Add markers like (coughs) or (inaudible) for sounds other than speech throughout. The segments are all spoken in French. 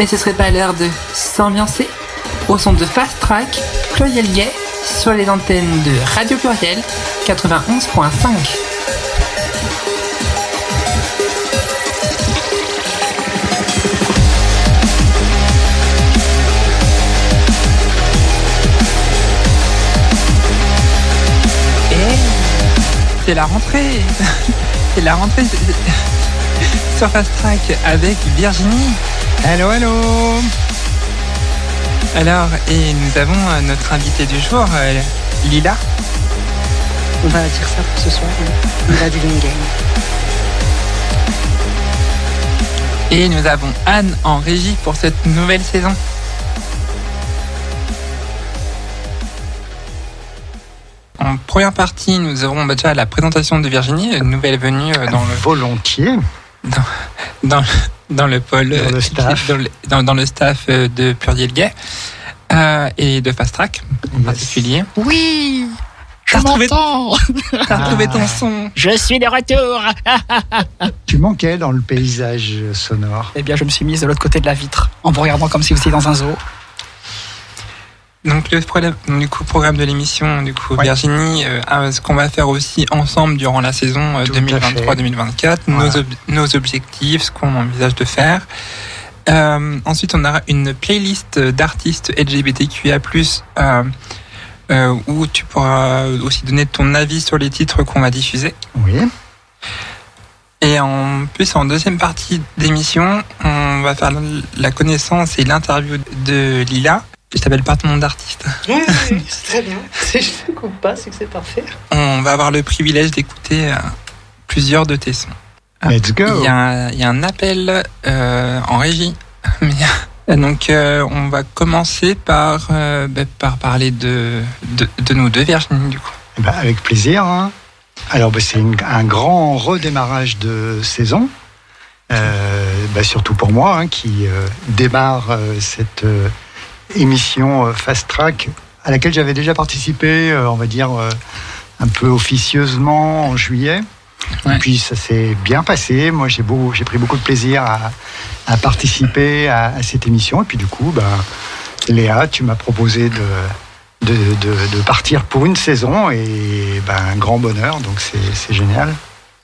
Mais ce serait pas l'heure de s'ambiancer au son de Fast Track, Pluriel Gay, sur les antennes de Radio Pluriel 91.5. c'est la rentrée. (laughs) c'est la rentrée (laughs) sur Fast Track avec Virginie. Hello, hello. Alors, et nous avons euh, notre invité du jour, euh, Lila. On va dire ça pour ce soir, Lila du Game. Et nous avons Anne en régie pour cette nouvelle saison. En première partie, nous aurons bah, déjà la présentation de Virginie, une nouvelle venue euh, dans le volontiers dans, dans, dans le pôle dans le staff, (laughs) dans le, dans, dans le staff euh, de Puriel Gay euh, et de Fast Track en Yes. particulier. Oui T'as retrouvé- m'entends (laughs) T'as retrouvé ton Ah. son. Je suis de retour (laughs) Tu manquais dans le paysage sonore. Eh bien, je me suis mise de l'autre côté de la vitre, en vous regardant comme si vous étiez dans un zoo. Donc le du coup, programme de l'émission, du coup, Ouais. Virginie, euh, ce qu'on va faire aussi ensemble durant la saison euh, Tout à 2023-2024, nos, Voilà. ob- nos objectifs, ce qu'on envisage de faire. Euh, ensuite, on aura une playlist d'artistes LGBTQIA+, euh, euh, où tu pourras aussi donner ton avis sur les titres qu'on va diffuser. Oui. Et en plus, en deuxième partie d'émission, on va faire la connaissance et l'interview de Lila. Je t'appelle pas ton nom d'artiste. Oui, c'est très bien. Si je ne coupe pas, c'est que c'est parfait. On va avoir le privilège d'écouter euh, plusieurs de tes sons. Let's go. Il y a un, il y a un appel euh, en régie. (laughs) Euh, donc, euh, on va commencer par, euh, bah, par parler de, de, de nous deux, Virginie, du coup. Eh ben, avec plaisir. hein. Alors, ben, c'est un grand redémarrage de saison. Euh, ben, surtout pour moi, hein, qui euh, démarre euh, cette euh, émission euh, Fast Track à laquelle j'avais déjà participé, euh, on va dire, euh, un peu officieusement en juillet. Ouais. Et puis ça s'est bien passé. Moi, j'ai beau, j'ai pris beaucoup de plaisir à, à participer à, à cette émission. Et puis du coup, ben, Léa, tu m'as proposé de, de, de- de partir pour une saison et ben, un grand bonheur. Donc c'est génial.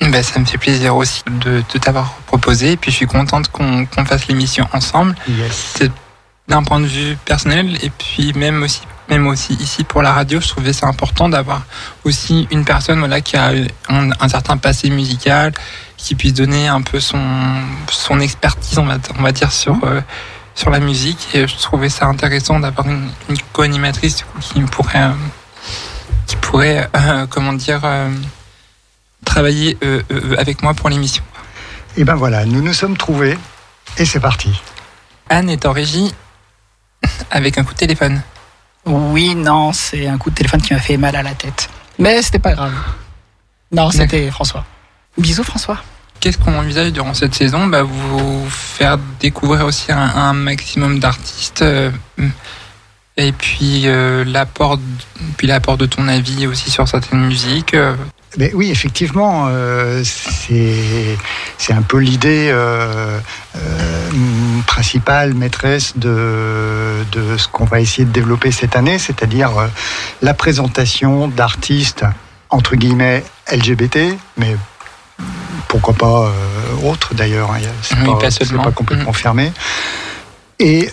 Bah, ça me fait plaisir aussi de, de t'avoir proposé. Et puis, je suis contente qu'on qu'on fasse l'émission ensemble. Yes. D'un point de vue personnel et puis même aussi même aussi ici pour la radio je trouvais ça important d'avoir aussi une personne voilà qui a un, un certain passé musical qui puisse donner un peu son son expertise on va on va dire sur euh, sur la musique. Et je trouvais ça intéressant d'avoir une, une co-animatrice qui pourrait euh, qui pourrait euh, (laughs) comment dire travailler avec moi pour l'émission. Et ben voilà, nous nous sommes trouvés et c'est parti. Anne est en régie avec un coup de téléphone Oui, non, c'est un coup de téléphone qui m'a fait mal à la tête. Mais c'était pas grave. Non, c'était François. Bisous, François. Qu'est-ce qu'on envisage durant cette saison? Bah, Vous faire découvrir aussi un, un maximum d'artistes euh, et puis euh, l'apport de ton avis aussi sur certaines musiques. euh. Mais oui, effectivement, euh, c'est un peu l'idée euh, euh, principale, maîtresse de, de ce qu'on va essayer de développer cette année, c'est-à-dire la présentation d'artistes, entre guillemets, LGBT, mais pourquoi pas autres d'ailleurs, hein, c'est Oui, pas, pas complètement Mhm. fermé. Et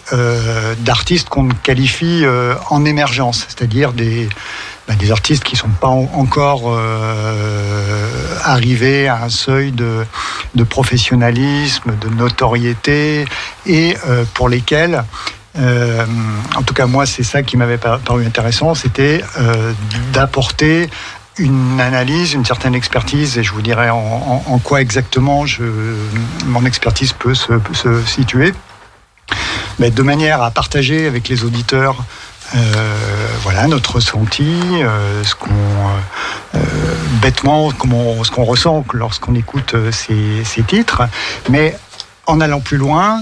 d'artistes qu'on qualifie en émergence, c'est-à-dire des, bah, des artistes qui sont pas en- encore euh, arrivés à un seuil de, professionnalisme, de notoriété, et euh, pour lesquels, euh, en tout cas moi c'est ça qui m'avait par- paru intéressant, c'était d'apporter une analyse, une certaine expertise, et je vous dirai en, quoi exactement mon expertise peut se, situer, de manière à partager avec les auditeurs euh, voilà notre ressenti, euh, ce qu'on euh, bêtement, comment, ce qu'on ressent lorsqu'on écoute ces, ces titres, mais en allant plus loin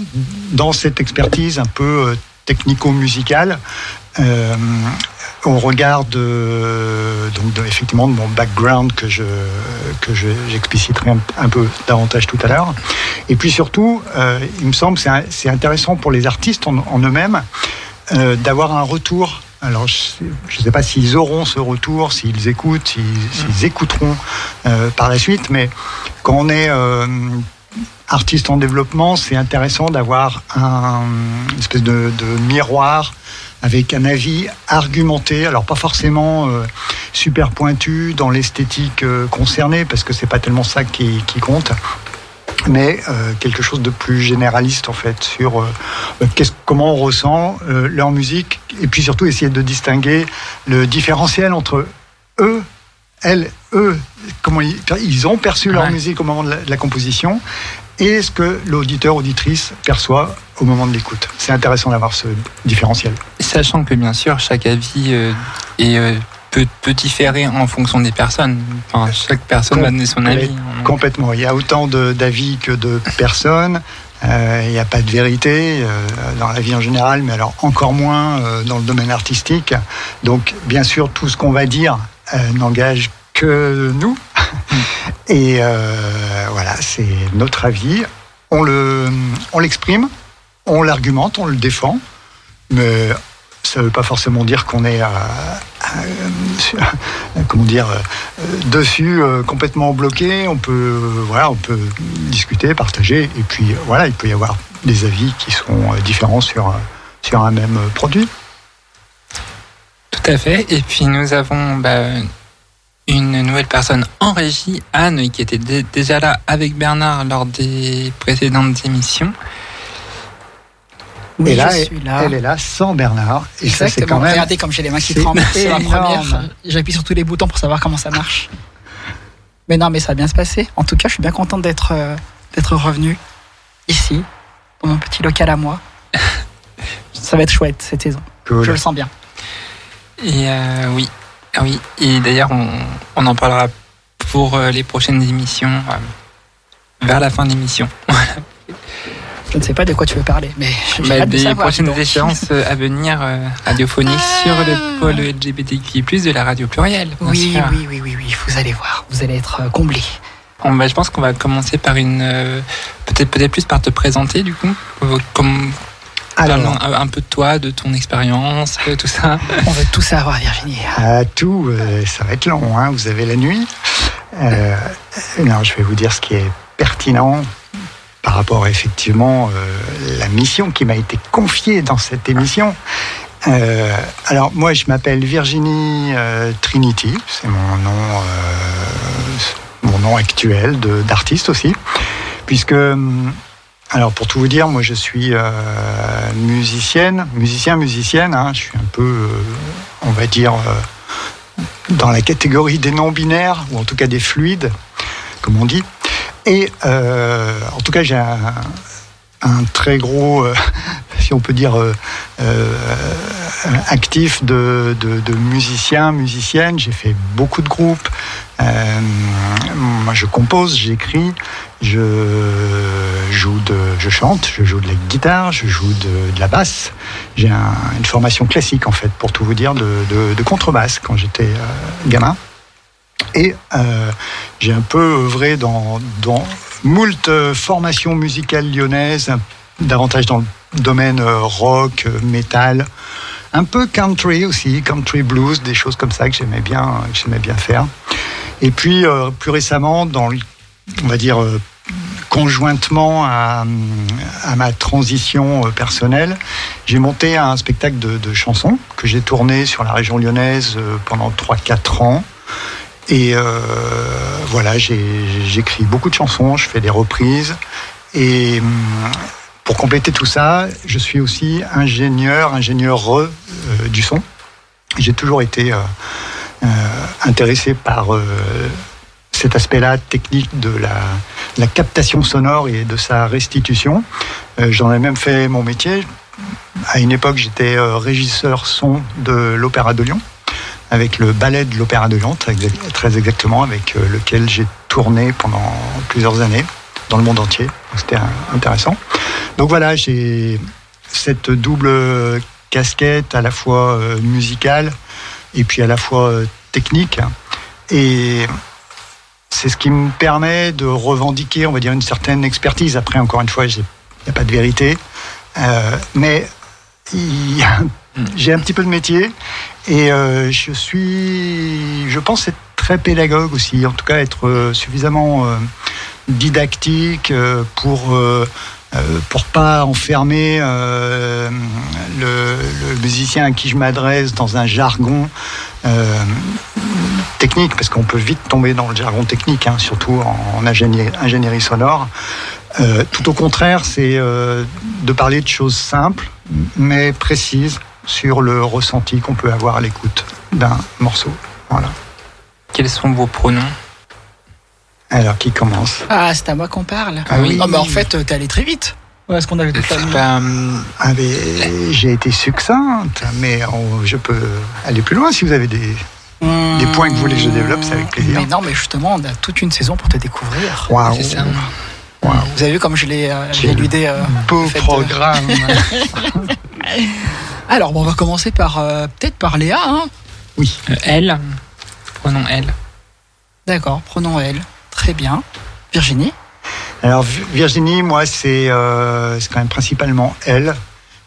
dans cette expertise un peu technico-musicale, on regarde donc effectivement de mon background que je que je- j'expliciterai un, un peu davantage tout à l'heure. Et puis surtout, il me semble c'est c'est intéressant pour les artistes en eux-mêmes euh, d'avoir un retour. Alors je ne sais pas s'ils auront ce retour, s'ils écoutent, s'ils s'ils écouteront euh, par la suite, mais quand on est euh, artiste en développement, c'est intéressant d'avoir un une espèce de, de miroir avec un avis argumenté, alors pas forcément euh, super pointu dans l'esthétique euh, concernée, parce que c'est pas tellement ça qui, qui compte, mais euh, quelque chose de plus généraliste en fait sur euh, comment on ressent euh, leur musique, et puis surtout essayer de distinguer le différentiel entre eux, elles, eux, comment ils, ils ont perçu leur musique au moment de la, de la composition, et ce que l'auditeur auditrice perçoit au moment de l'écoute. C'est intéressant d'avoir ce différentiel. Sachant que bien sûr, chaque avis est, peut, peut différer en fonction des personnes. Enfin, chaque personne va donner son avis. Complètement. Il y a autant d'avis que de personnes. Euh, il n'y a pas de vérité euh, dans la vie en général, mais alors encore moins euh, dans le domaine artistique. Donc, bien sûr, tout ce qu'on va dire n'engage que nous. Et euh, voilà, c'est notre avis. On le, on l'exprime, on l'argumente, on le défend, mais ça ne veut pas forcément dire qu'on est, euh, euh, comment dire, euh, dessus complètement bloqué. On peut, voilà, on peut discuter, partager, et puis voilà, il peut y avoir des avis qui sont différents sur sur un même produit. Tout à fait. Et puis nous avons bah, une nouvelle personne en régie, Anne, qui était dé- déjà là avec Bernard lors des précédentes émissions. Oui, et là, je elle, suis là. elle est là sans Bernard. Et ça, c'est Exactement. quand même. Regardez comme j'ai les mains qui tremblent. (laughs) C'est la première. J'appuie sur tous les boutons pour savoir comment ça marche. Mais non, mais ça va bien se passer. En tout cas, je suis bien contente d'être euh, d'être revenu ici, dans mon petit local à moi. (laughs) Ça va être chouette cette saison. Cool. Je le sens bien. Et euh, oui, ah oui. Et d'ailleurs, on, on en parlera pour euh, les prochaines émissions, euh, vers la fin de l'émission. (laughs) Je ne sais pas de quoi tu veux parler, mais j'ai Bah, hâte de des savoir, prochaines échéances euh, à venir euh, radiophoniques sur le pôle LGBTQI+, de la radio plurielle. Oui, oui, oui, oui, oui, vous allez voir, vous allez être euh, comblés. On- bah, je pense qu'on va commencer par une... euh, peut-être peut-être plus par te présenter, du coup. Comme, Alors, parlons un, un peu de toi, de ton expérience, tout ça. (laughs) On veut tout savoir, Virginie. à tout, euh, ça va être long. hein. Vous avez la nuit. Euh, non, je vais vous dire ce qui est pertinent par rapport effectivement euh, la mission qui m'a été confiée dans cette émission. Euh, alors moi, je m'appelle Virginie euh, Trinity, c'est mon nom, actuel d'artiste aussi, puisque hum, alors pour tout vous dire, moi je suis musicienne, musicien, musicienne. hein. je suis un peu, on va dire, dans la catégorie des non-binaires ou en tout cas des fluides, comme on dit. Et euh, en tout cas, j'ai un, très gros, euh, (laughs) si on peut dire, euh, euh, actif de, de, de musiciens, musiciennes. J'ai fait beaucoup de groupes. Euh, moi, je compose, j'écris, je joue de, je chante, je joue de la guitare, je joue de, la basse. J'ai un- une formation classique, en fait, pour tout vous dire, de, contrebasse quand j'étais gamin. Et euh, j'ai un peu œuvré dans, dans moult euh, formations musicales lyonnaises, davantage dans le domaine euh, rock, métal, un peu country aussi, country blues, des choses comme ça que j'aimais bien, bien faire. Et puis plus récemment, dans, on va dire conjointement à, à ma transition personnelle, j'ai monté un spectacle de, de chansons que j'ai tourné sur la région lyonnaise pendant 3-4 ans. Et euh, voilà, j'écris beaucoup de chansons, je fais des reprises. Et hum, pour compléter tout ça, je suis aussi ingénieur, ingénieur euh, du son. J'ai toujours été euh, euh, intéressé par cet aspect-là technique de la, captation sonore et de sa restitution. J'en ai même fait mon métier. À une époque, j'étais régisseur son de l'Opéra de Lyon avec le ballet de l'Opéra de Lyon, très, exa- très exactement, avec euh, lequel j'ai tourné pendant plusieurs années dans le monde entier. C'était intéressant. Donc voilà, j'ai cette double casquette à la fois euh, musicale, et puis à la fois euh, technique. Et c'est ce qui me permet de revendiquer, on va dire, une certaine expertise. Après, encore une fois, il n'y a pas de vérité. Mais j'ai un petit peu de métier et euh, je suis, je pense être très pédagogue aussi, en tout cas être euh, suffisamment euh, didactique pour pour pas enfermer le, musicien à qui je m'adresse dans un jargon technique, parce qu'on peut vite tomber dans le jargon technique, hein, surtout en, ingénierie, sonore. Tout au contraire, c'est de parler de choses simples, mais précises sur le ressenti qu'on peut avoir à l'écoute d'un morceau. Voilà. Quels sont vos pronoms? Alors, qui commence? Ah, c'est à moi qu'on parle. Ah oui. Oh, mais en fait, t'es allé très vite. Ouais, est-ce qu'on avait tout Ah, mais J'ai été succincte, mais on- je peux aller plus loin si vous avez des, des points que vous voulez que je développe, c'est avec plaisir. Mais non, mais justement, on a toute une saison pour te découvrir. Waouh C'est ça. Waouh. Vous avez vu comme je l'ai euh, éludé. euh, Beau fait programme (laughs) (laughs) Alors, bon, on va commencer par euh, peut-être par Léa. Hein Oui. euh, elle Pronom elle. D'accord, prenons elle. Très bien. Virginie? Alors Vi- Virginie, moi, c'est euh, c'est quand même principalement elle.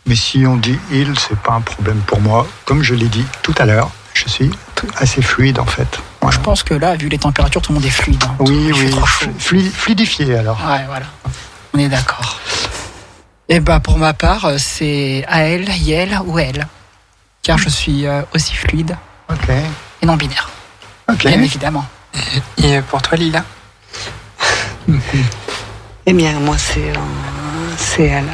Mais si on dit il, c'est pas un problème pour moi. Comme je l'ai dit tout à l'heure, je suis assez fluide en fait. Voilà. Je pense que là, vu les températures, tout le monde est fluide. hein. Oui, oui, fluidifié alors. Ouais, voilà. On est d'accord. Et bah pour ma part, euh, c'est à elle, Yel ou elle. Car je suis euh, aussi fluide Ok, et non binaire, ok. bien évidemment. Et pour toi, Lila? (laughs) Eh bien, moi, c'est euh, c'est elle.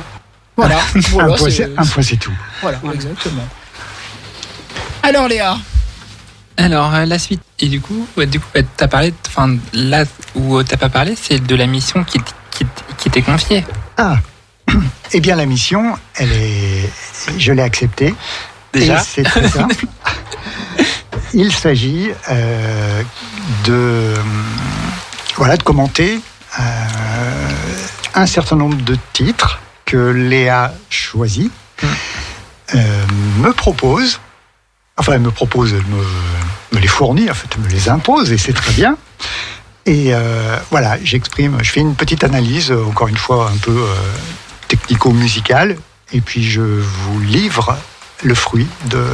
Voilà, (laughs) voilà, un, point, c'est- c'est- un point, c'est tout. voilà, exactement. Alors Léa, Alors, euh, la suite. Et du coup, ouais, du coup, t'as parlé, enfin, là où euh, t'as pas parlé, c'est de la mission qui, qui, qui t'est confiée. Ah, eh bien la mission, elle est, je l'ai acceptée. Déjà c'est très simple. (laughs) Il s'agit euh, de, voilà, de commenter euh, un certain nombre de titres que Léa choisit, euh, me propose, enfin elle me propose, elle me, me les fournit, en fait elle me les impose et c'est très bien. Et euh, voilà, j'exprime, je fais une petite analyse, encore une fois un peu euh, technico-musicale, et puis je vous livre le fruit de,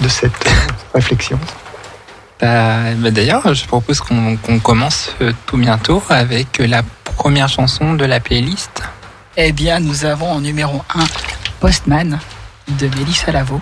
de cette (laughs) réflexion. Bah, bah, D'ailleurs, je propose qu'on qu'on commence euh, tout bientôt avec la première chanson de la playlist. eh bien nous avons en numéro 1 Postman de Mélissa Lavo.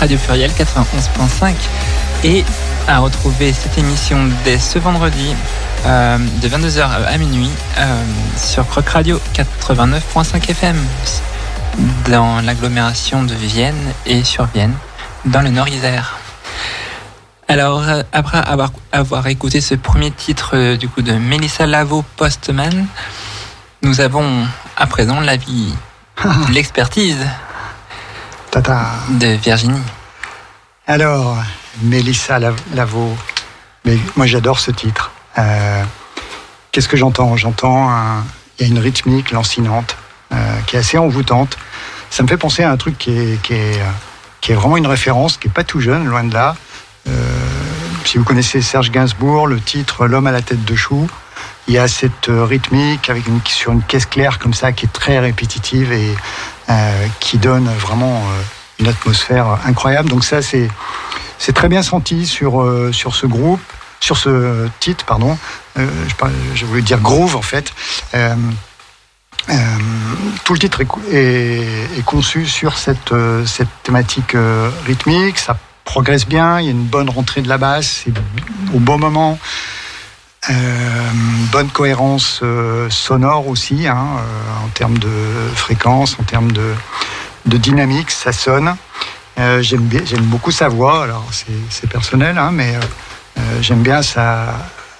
Radio Pluriel 91.5. Et à retrouver cette émission dès ce vendredi euh, de 22h à minuit euh, sur Croc Radio 89.5 FM dans l'agglomération de Vienne et sur Vienne dans le Nord-Isère. Alors, euh, après avoir, avoir écouté ce premier titre euh, du coup de Melissa Lavo Postman, nous avons à présent l'avis, (laughs) l'expertise Tata. de Virginie. Alors, Mélissa Lav- Lavo, mais moi j'adore ce titre. Euh, Qu'est-ce que j'entends? J'entends, il y a une rythmique lancinante euh, qui est assez envoûtante. Ça me fait penser à un truc qui est, qui est, euh, qui est vraiment une référence, qui est pas tout jeune, loin de là. Euh, si vous connaissez Serge Gainsbourg, le titre L'homme à la tête de chou, il y a cette rythmique avec une, sur une caisse claire comme ça qui est très répétitive et qui donne vraiment euh, une atmosphère incroyable. Donc ça, c'est c'est très bien senti sur euh, sur ce groupe, sur ce titre, pardon. Euh, je, voulais dire groove en fait. Euh, euh, tout le titre est, est- est conçu sur cette, euh, cette thématique euh, rythmique, ça progresse bien, il y a une bonne rentrée de la basse, c'est au bon moment, euh, bonne cohérence euh, sonore aussi, hein, euh, en termes de fréquence, en termes de, de dynamique, ça sonne. Euh, j'aime, bien- j'aime beaucoup sa voix, alors c'est, personnel, hein, mais euh, j'aime bien sa,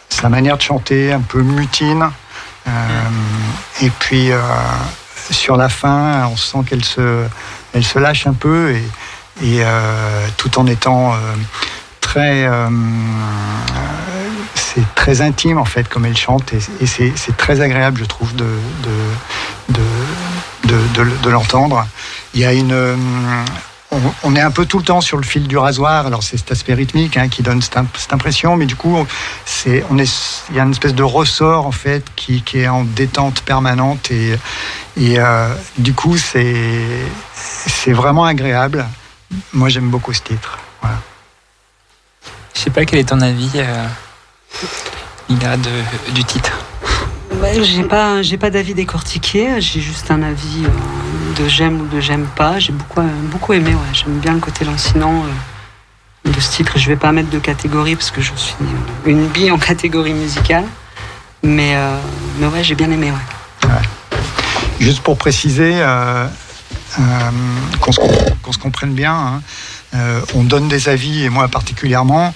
sa manière de chanter, un peu mutine. Et puis sur la fin, on sent qu'elle se, elle se lâche un peu et, et tout en étant très, c'est très intime en fait comme elle chante et, c'est, très agréable je trouve de, de, de, l'entendre. Il y a une, euh, on, est un peu tout le temps sur le fil du rasoir. Alors c'est cet aspect rythmique hein, qui donne cette, imp- cette impression, mais du coup, c'est, on est, il y a une espèce de ressort en fait qui, qui est en détente permanente et, et euh, du coup c'est, c'est vraiment agréable. Moi j'aime beaucoup ce titre. Voilà. Je sais pas quel est ton avis, euh, Mila, de, du titre. Ouais, j'ai pas, j'ai pas d'avis décortiqué, j'ai juste un avis euh, de j'aime ou de j'aime pas. J'ai beaucoup, euh, beaucoup aimé, ouais. J'aime bien le côté lancinant euh, de ce titre. Je vais pas mettre de catégorie parce que je suis une bille en catégorie musicale. Mais, euh, mais ouais, j'ai bien aimé, ouais. Juste pour préciser, euh, euh, qu'on se, qu'on se comprenne bien, hein, euh, on donne des avis, et moi particulièrement.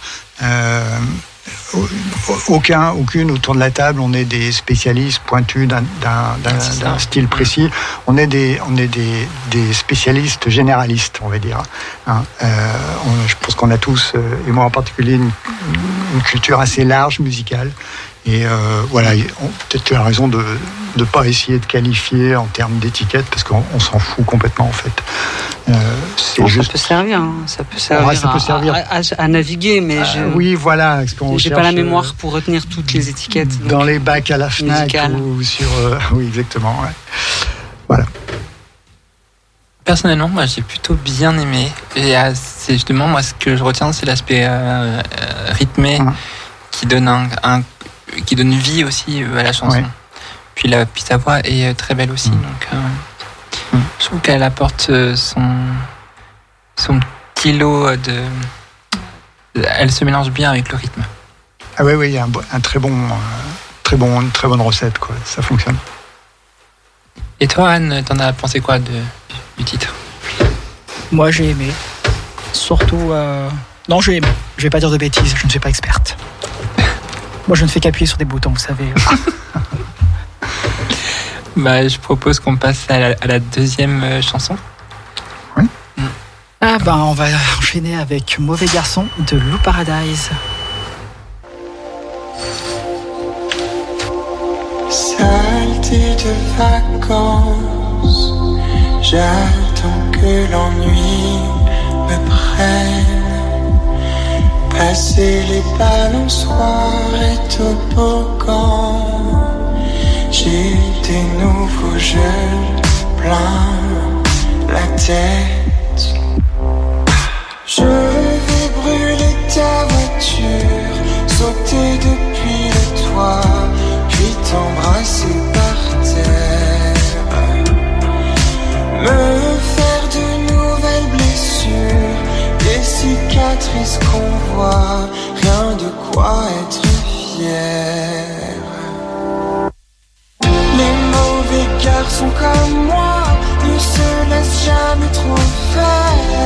Aucun, aucune autour de la table, on est des spécialistes pointus d'un- style précis. On est des, on est des, des spécialistes généralistes, on va dire. hein. Euh, on- je pense qu'on a tous, euh, et moi en particulier, une, une culture assez large musicale. Et euh, voilà, peut-être tu as raison de ne pas essayer de qualifier en termes d'étiquette, parce qu'on on s'en fout complètement en fait. Euh, c'est Bon, juste. Ça peut servir, hein. ça peut servir, Ouais, ça peut à- servir. À, à- à naviguer, mais Ah, je, oui, voilà. j'ai pas la cherche, euh, mémoire pour retenir toutes les étiquettes. donc- dans les bacs à la FNAC ou sur. euh, (laughs) oui, exactement. ouais. Personnellement, moi, j'ai plutôt bien aimé. Et c'est justement, moi, ce que je retiens, c'est l'aspect rythmé Mhm. qui donne un, un- qui donne vie aussi euh, à la chanson. Ouais. Puis, la, puis sa voix est euh, très belle aussi. Mhm. Donc, euh, Mhm. je trouve qu'elle apporte son, son petit lot de. Elle se mélange bien avec le rythme. Ah oui, oui, il y a un, très bon, euh, très bon, une très bonne recette, quoi. Ça fonctionne. Et toi, Anne, t'en as pensé quoi de, du, du titre? Moi, j'ai aimé. Surtout. euh, Non, j'ai aimé. Je vais pas dire de bêtises, je ne suis pas experte. Moi, je ne fais qu'appuyer sur des boutons, vous savez. (laughs) bah, Je propose qu'on passe à la, à la deuxième euh, chanson. Ah ben, on va enchaîner avec Mauvais Garçon de Lou Paradise. Saleté de vacances, j'attends que l'ennui me prenne. Passer les balançoires et toboggans. J'ai des nouveaux jeunes plein la tête. Je vais brûler ta voiture, sauter depuis le toit, puis t'embrasser par terre. Cicatrices qu'on voit, rien de quoi être fier. Les mauvais garçons comme moi ne se laissent jamais trop faire.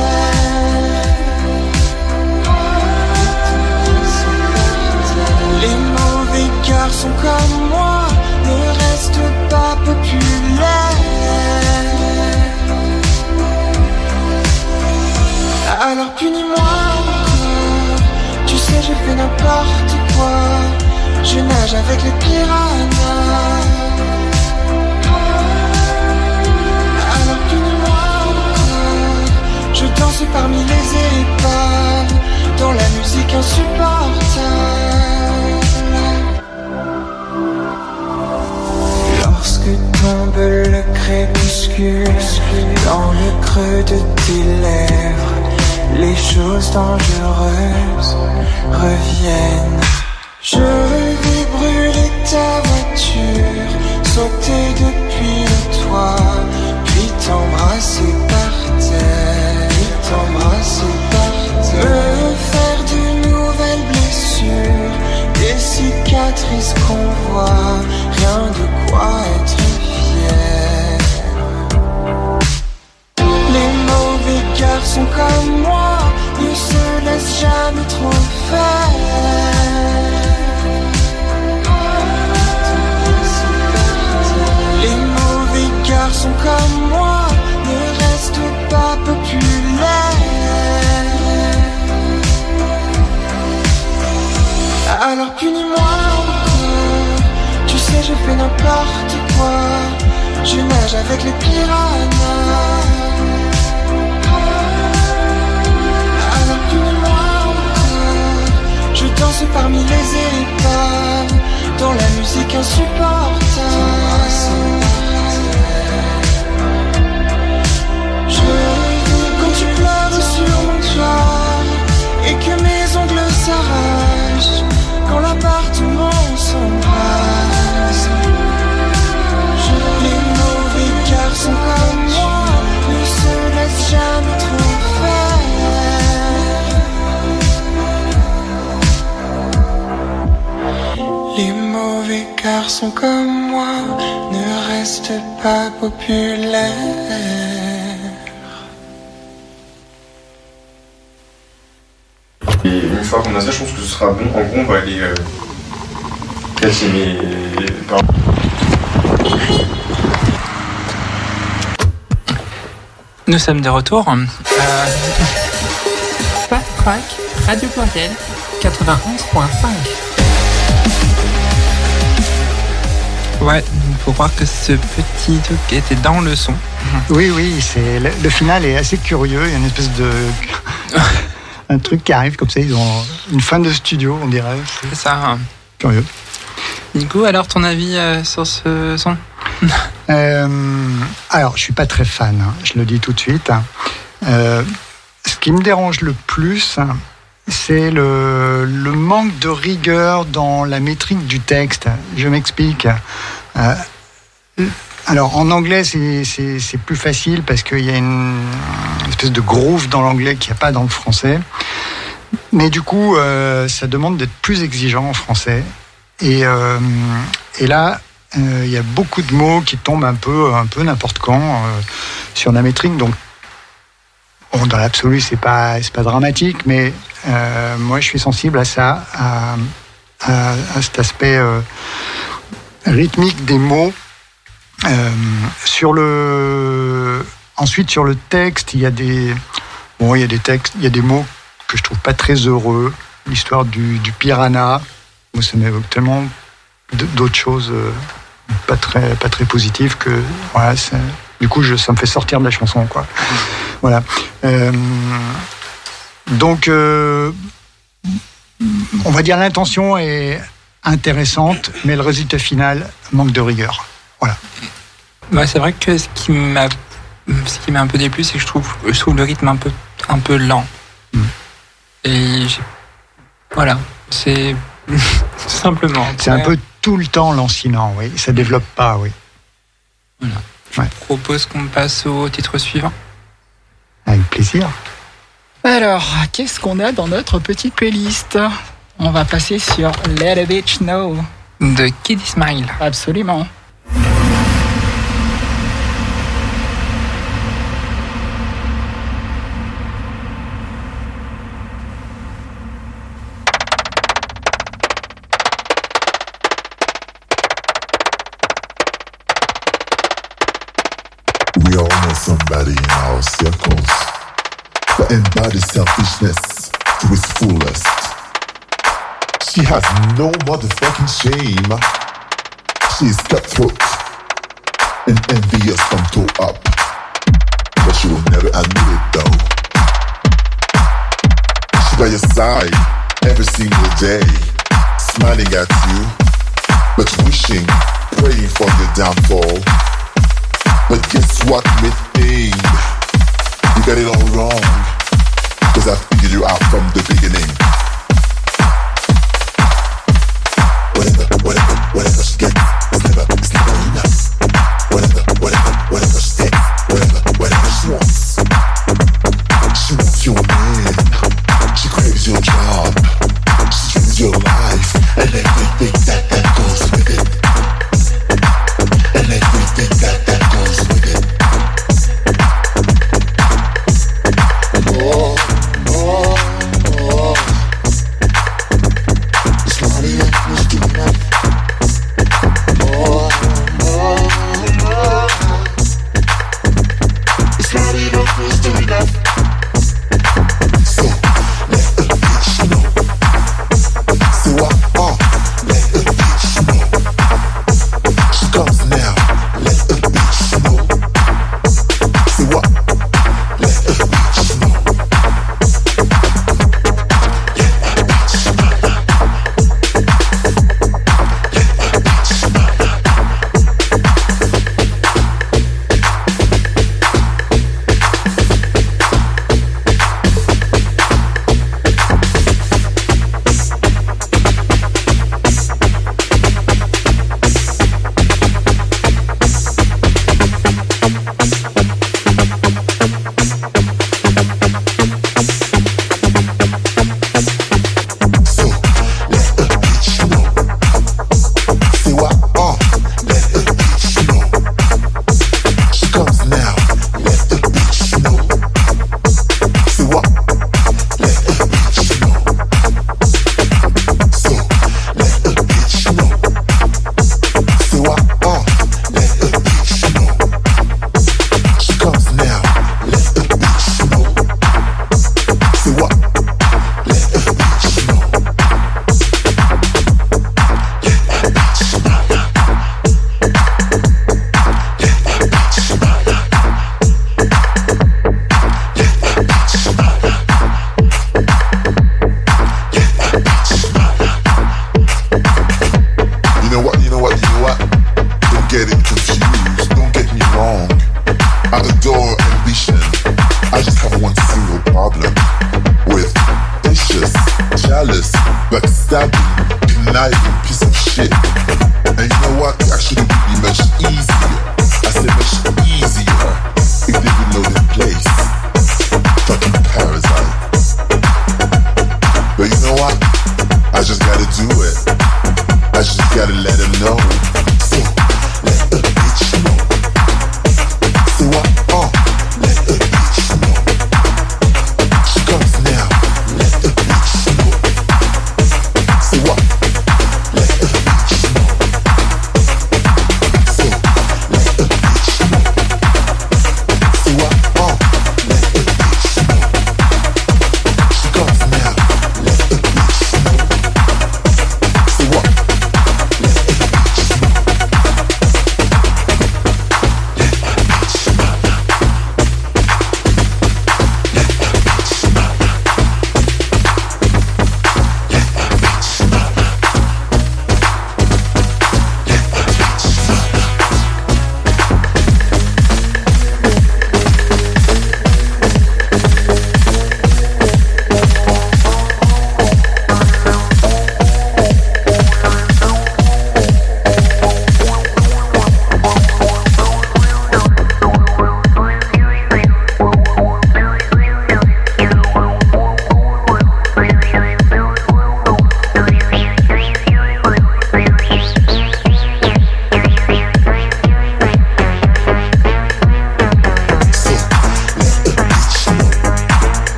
Les mauvais garçons comme moi ne restent pas populaires. Alors punis-moi encore. Tu sais, j'ai fait n'importe quoi. Je nage avec les piranhas. Alors punis-moi encore. Je danse parmi les épaves. Dans la musique insupportable. Lorsque tombe le crépuscule dans le creux de tes lèvres, les choses dangereuses reviennent. Je vais brûler ta voiture, sauter depuis le toit, puis t'embrasser par terre, puis t'embrasser par terre. Me faire de nouvelles blessures, des cicatrices qu'on voit, rien de quoi être garçons comme moi ne se laissent jamais trop faire. Les mauvais garçons comme moi ne restent pas populaires. Alors punis-moi encore. Tu sais, j'ai fait n'importe quoi. Je nage avec les piranhas. Danse parmi les épaves. Dans la musique insupportable. Je veux quand tu pleures sur mon toit et que mes ongles s'arrachent quand l'appartement s'embrase. Garçons comme moi ne restent pas populaires. Et une fois qu'on a ça, je pense que ce sera bon. En gros, on va aller euh, casser mes parents. Nous sommes de retour. Euh, Fast Track, Radio Pluriel, 91.5. ouais, il faut croire que ce petit truc était dans le son. Oui, oui, c'est le, le final est assez curieux. Il y a une espèce de (laughs) un truc qui arrive comme ça. Ils ont une fin de studio, on dirait. C'est C'est ça. curieux. Nico, alors ton avis euh, sur ce son? Euh, alors, je suis pas très fan. hein, je le dis tout de suite. hein. Euh, ce qui me dérange le plus, hein, c'est le, le manque de rigueur dans la métrique du texte. Je m'explique. Euh, alors, en anglais, c'est- plus facile parce qu'il y a une, espèce de groove dans l'anglais qu'il n'y a pas dans le français. Mais du coup, euh, ça demande d'être plus exigeant en français. Et, euh, et là, il y a beaucoup de mots qui tombent un peu, un peu n'importe quand sur la métrique. Donc, dans l'absolu, c'est pas, pas dramatique, mais euh, moi, je suis sensible à ça, à, cet aspect euh, rythmique des mots. Euh, sur le, ensuite, sur le texte, il y a des, bon, il y a des textes, il y a des mots que je trouve pas très heureux. L'histoire du, du piranha, moi, ça m'évoque tellement d'autres choses pas très pas très positives que voilà, du coup, ça me fait sortir de la chanson, quoi. Voilà. Euh, donc, euh, on va dire l'intention est intéressante, mais le résultat final manque de rigueur. Voilà. Ouais, c'est vrai que ce qui m'a ce qui m'a un peu déplu, c'est que je trouve, je le rythme un peu, un peu lent. Hmm. Et voilà, c'est (laughs) simplement. C'est un peu tout le temps lancinant, oui. Ça ne développe pas, oui. Voilà. Je propose qu'on passe au titre suivant. Avec plaisir. Alors, qu'est-ce qu'on a dans notre petite playlist? On va passer sur Let a Bitch Know. De Kid Smile. Absolument. embodies selfishness to its fullest. She has no motherfucking shame. She is cutthroat and envious from toe up. But she will never admit it though. She by your side every single day, smiling at you, but wishing, praying for your downfall. But guess what, mid thing? You got it all wrong you out from the beginning.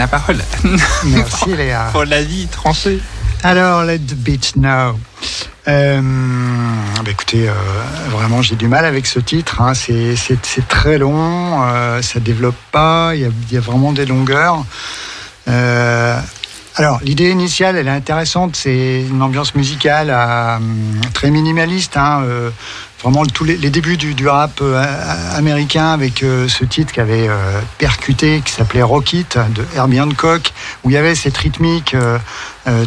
La parole. Merci Léa. (laughs) Pour l'avis tranché. Alors, Let the Beat Now. Euh, bah écoutez, euh, vraiment, j'ai du mal avec ce titre. hein. C'est- très long, euh, ça développe pas, il y a, il y a vraiment des longueurs. Alors, l'idée initiale, elle est intéressante. C'est une ambiance musicale très minimaliste. hein, vraiment, tous les, les débuts du, du rap euh, américain avec euh, ce titre qui avait euh, percuté, qui s'appelait Rock It de Herbie Hancock, où il y avait cette rythmique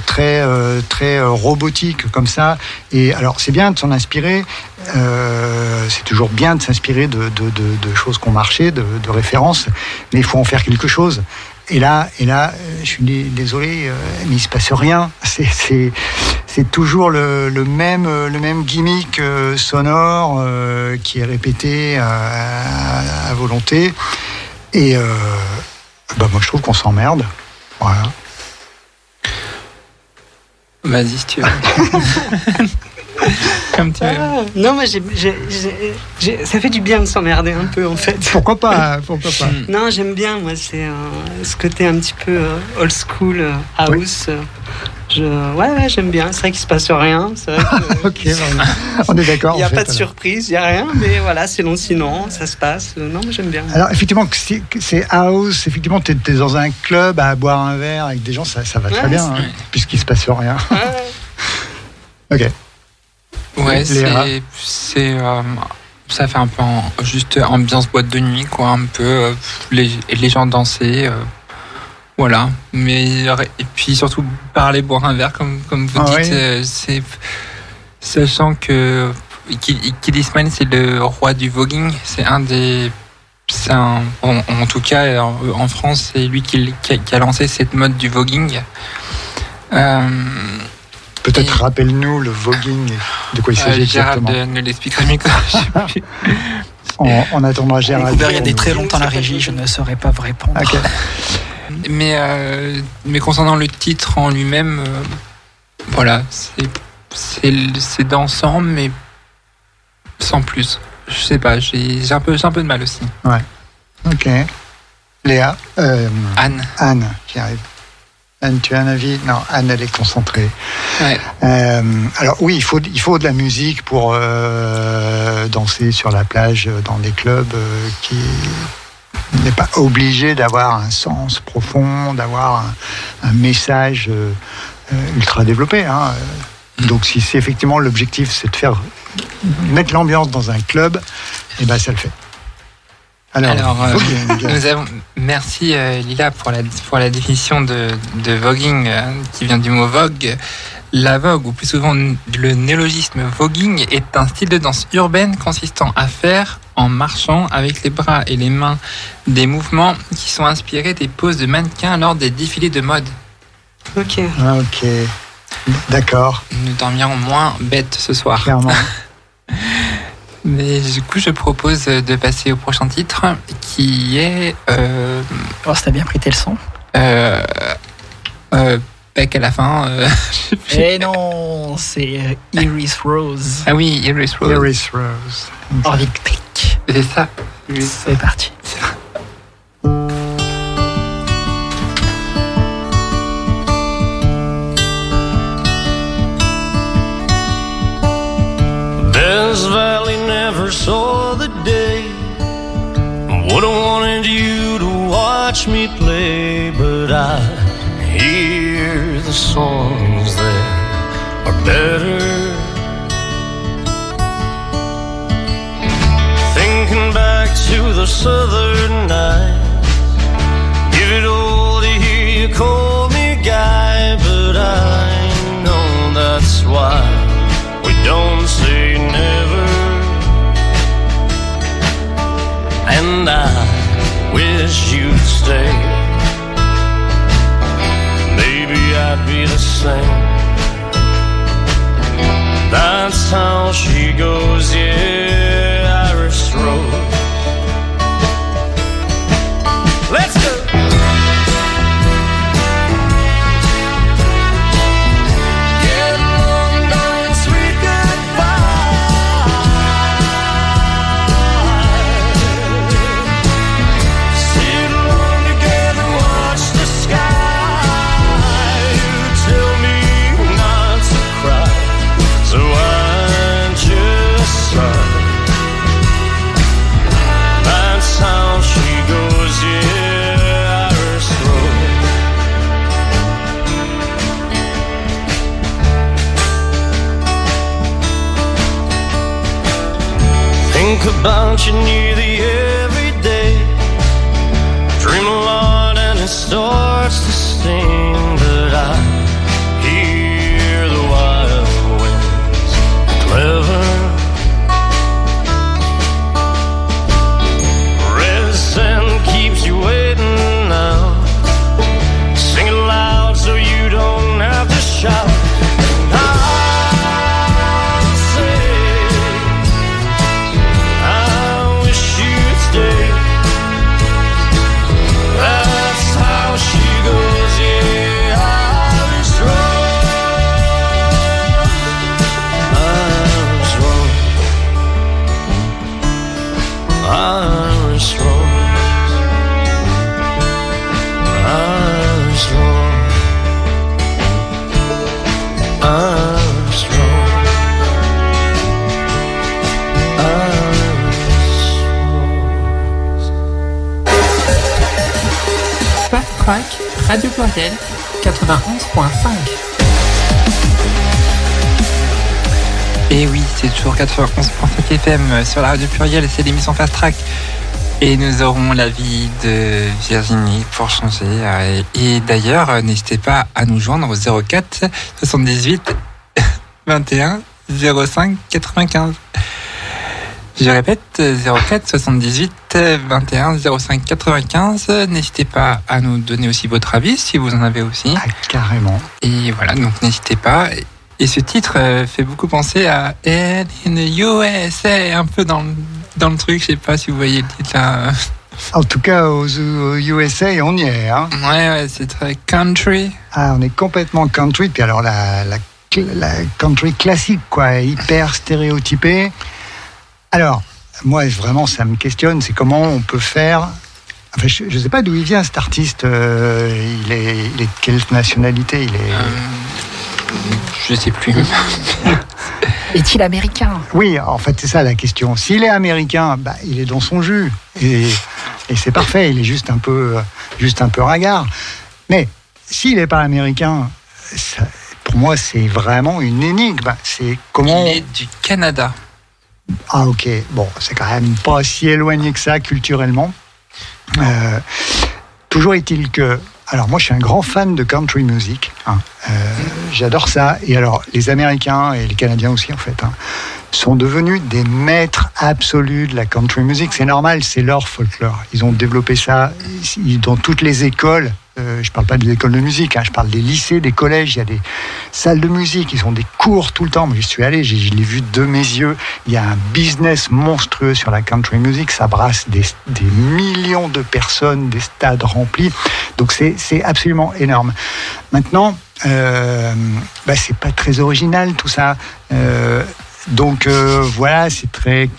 très très robotique comme ça. Et alors, c'est bien de s'en inspirer. c'est toujours bien de s'inspirer de, de- de- de choses qui ont marché, de, de références, mais il faut en faire quelque chose. Et là, et là, je suis dé- désolé, mais il se passe rien. (laughs) C'est, c'est, toujours le, le même, euh, le même gimmick euh, sonore euh, qui est répété à, volonté. Et euh, bah moi, je trouve qu'on s'emmerde. Voilà. Vas-y si tu veux. (laughs) Comme tu veux. Ah, non, j'ai- j'ai- ça fait du bien de s'emmerder un peu en fait. Pourquoi pas Pourquoi pas Non, j'aime bien, moi, c'est euh, ce côté un petit peu euh, old school, house. Je, ouais, ouais, j'aime bien. C'est vrai qu'il se passe rien. C'est vrai que- (laughs) Ok, bah, on est d'accord. Il n'y a en fait, pas de alors. surprise, il n'y a rien, mais voilà, c'est long sinon, ça se passe. Euh, Non, mais j'aime bien. Alors effectivement, c'est house, effectivement, tu es, dans un club à boire un verre avec des gens, ça, ça va très bien, hein, puisqu'il se passe rien. Ouais. (laughs) ok. Ouais, c'est. c'est, euh, ça fait un peu en- juste ambiance boîte de nuit, quoi. Un peu. euh, les, les gens danser. euh, voilà. Mais. Et puis surtout parler, boire un verre, comme, comme vous Ah dites. oui. euh, c'est. Sachant que. Kid Kid Ismail, c'est le roi du voguing. C'est un des. C'est un, en, en tout cas, en, en France, c'est lui qui, qui a, qui a lancé cette mode du voguing. Euh, Peut-être rappelle-nous le voguing, de quoi il euh, s'agit Gérald exactement. euh, ne l'expliquera mieux que. On, on attendra Gérald. J'ai regardé pour très nous- longtemps la régie, je ne saurais pas vous répondre. Ok. (laughs) Mais, euh, mais concernant le titre en lui-même, euh, voilà, c'est c'est c'est dansant, mais sans plus. Je sais pas, j'ai j'ai un peu j'ai un peu de mal aussi. Ok. Léa, euh, Anne, Anne, qui arrive. Anne, tu as un avis? Non, Anne, elle est concentrée. ouais. Euh, alors oui, il faut, il faut de la musique pour euh, danser sur la plage, dans des clubs euh, qui n'est pas obligé d'avoir un sens profond, d'avoir un, un message euh, euh, ultra développé. hein. Donc si c'est effectivement l'objectif, c'est de faire mettre l'ambiance dans un club, et ben ça le fait. Alors, Alors, euh. (laughs) Nous avons, merci euh, Lila pour la, pour la définition de, de voguing euh, qui vient du mot vogue. La vogue, ou plus souvent le néologisme voguing, est un style de danse urbaine consistant à faire, en marchant avec les bras et les mains, des mouvements qui sont inspirés des poses de mannequins lors des défilés de mode. Ok. Ah, ok, d'accord, Nous dormirons moins bêtes ce soir. clairement. (laughs) Mais du coup, je propose de passer au prochain titre qui est. Euh, Oh, si t'as bien pris tes leçons. euh, euh, Beck à la fin. euh. (laughs) Eh non, c'est euh, Iris Rose. Ah oui, Iris Rose. Iris Rose. Orlictric. C'est ça. C'est parti. Death Valley never saw the day. Would have wanted you to watch me play, but I the songs that are better. Thinking back to the southern night, give it all to hear you call me guy, but I know that's why we don't say never. And I wish you'd stay. Same. That's how she goes, yeah, you nearly every day. Dream a lot and it starts to sting, Radio Pluriel, 91.5. Et oui, c'est toujours 91.5 FM sur la radio pluriel et c'est l'émission Fast Track. Et nous aurons l'avis de Virginie pour changer. euh, Et d'ailleurs, euh, n'hésitez pas à nous joindre au 04 78 21 05 95. Je répète, 04 78 21 05 95. N'hésitez pas à nous donner aussi votre avis si vous en avez aussi. Ah, carrément. Et voilà, donc n'hésitez pas. Et ce titre euh, fait beaucoup penser à in the USA, un peu dans, le- dans le truc, je sais pas si vous voyez le titre là. En tout cas, aux, aux USA, on y est. Hein. Ouais, ouais, c'est très country. Ah, on est complètement country. Puis alors, la, la, la country classique, quoi, hyper stéréotypée. Alors, moi, vraiment, ça me questionne, c'est comment on peut faire. Enfin, je ne sais pas d'où il vient cet artiste. euh, il, est, il est de quelle nationalité Il est. Euh, je sais plus. (laughs) Est-il américain? Oui, en fait, c'est ça la question. S'il est américain, bah, il est dans son jus. Et, et c'est parfait, il est juste un peu, juste un peu ringard. Mais s'il n'est pas américain, ça- pour moi, c'est vraiment une énigme. C'est comment. Il est du Canada. Ah, ok. Bon, c'est quand même pas si éloigné que ça culturellement. Euh, toujours est-il que. Alors, moi, je suis un grand fan de country music. hein. Euh, J'adore ça. Et alors, les Américains et les Canadiens aussi, en fait, hein, sont devenus des maîtres absolus de la country music. C'est normal, c'est leur folklore. Ils ont développé ça dans toutes les écoles. Euh, je parle pas des écoles de musique, hein, je parle des lycées, des collèges. Il y a des salles de musique, ils ont des cours tout le temps. Moi, je suis allé, je l'ai vu de mes yeux. Il y a un business monstrueux sur la country music. Ça brasse des, millions de personnes, des stades remplis. Donc c'est absolument énorme. Maintenant, euh, bah, c'est pas très original tout ça. Euh, donc euh, voilà, c'est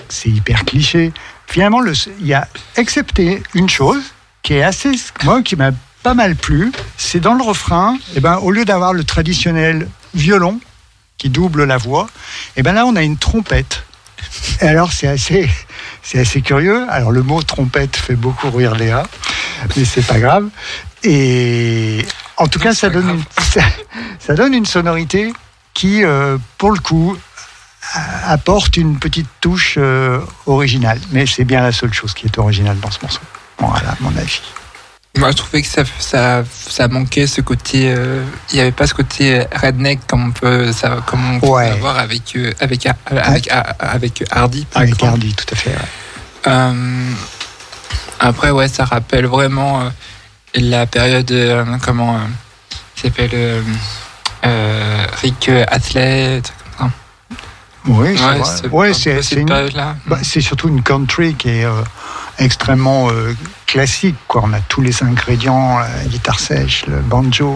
c'est hyper cliché. Finalement, le, il y a excepté une chose qui est assez, moi, qui m'a pas mal plu, c'est dans le refrain. Et ben, au lieu d'avoir le traditionnel violon qui double la voix, et ben là, on a une trompette. Et alors, c'est assez, c'est assez curieux. Alors, le mot trompette fait beaucoup rire Léa, mais c'est pas grave. Et en tout cas, ça donne, une, ça, ça donne une sonorité qui, euh, pour le coup, apporte une petite touche euh, originale. Mais c'est bien la seule chose qui est originale dans ce morceau. Voilà, mon avis. Moi, je trouvais que ça, ça, ça manquait ce côté. euh, Il n'y avait pas ce côté redneck comme on peut, ça, comme on peut Ouais. avoir avec, euh, avec, avec, avec, Hardy. par Avec exemple. Hardy, tout à fait. ouais. Euh, après, ouais, ça rappelle vraiment euh, la période, euh, comment, euh, il s'appelle euh, euh, Rick Astley, truc comme ça. Oui, c'est Ouais, une- période-là. bah, c'est surtout une country qui est euh, extrêmement euh, classique. Quoi. On a tous les ingrédients, la guitare sèche, le banjo,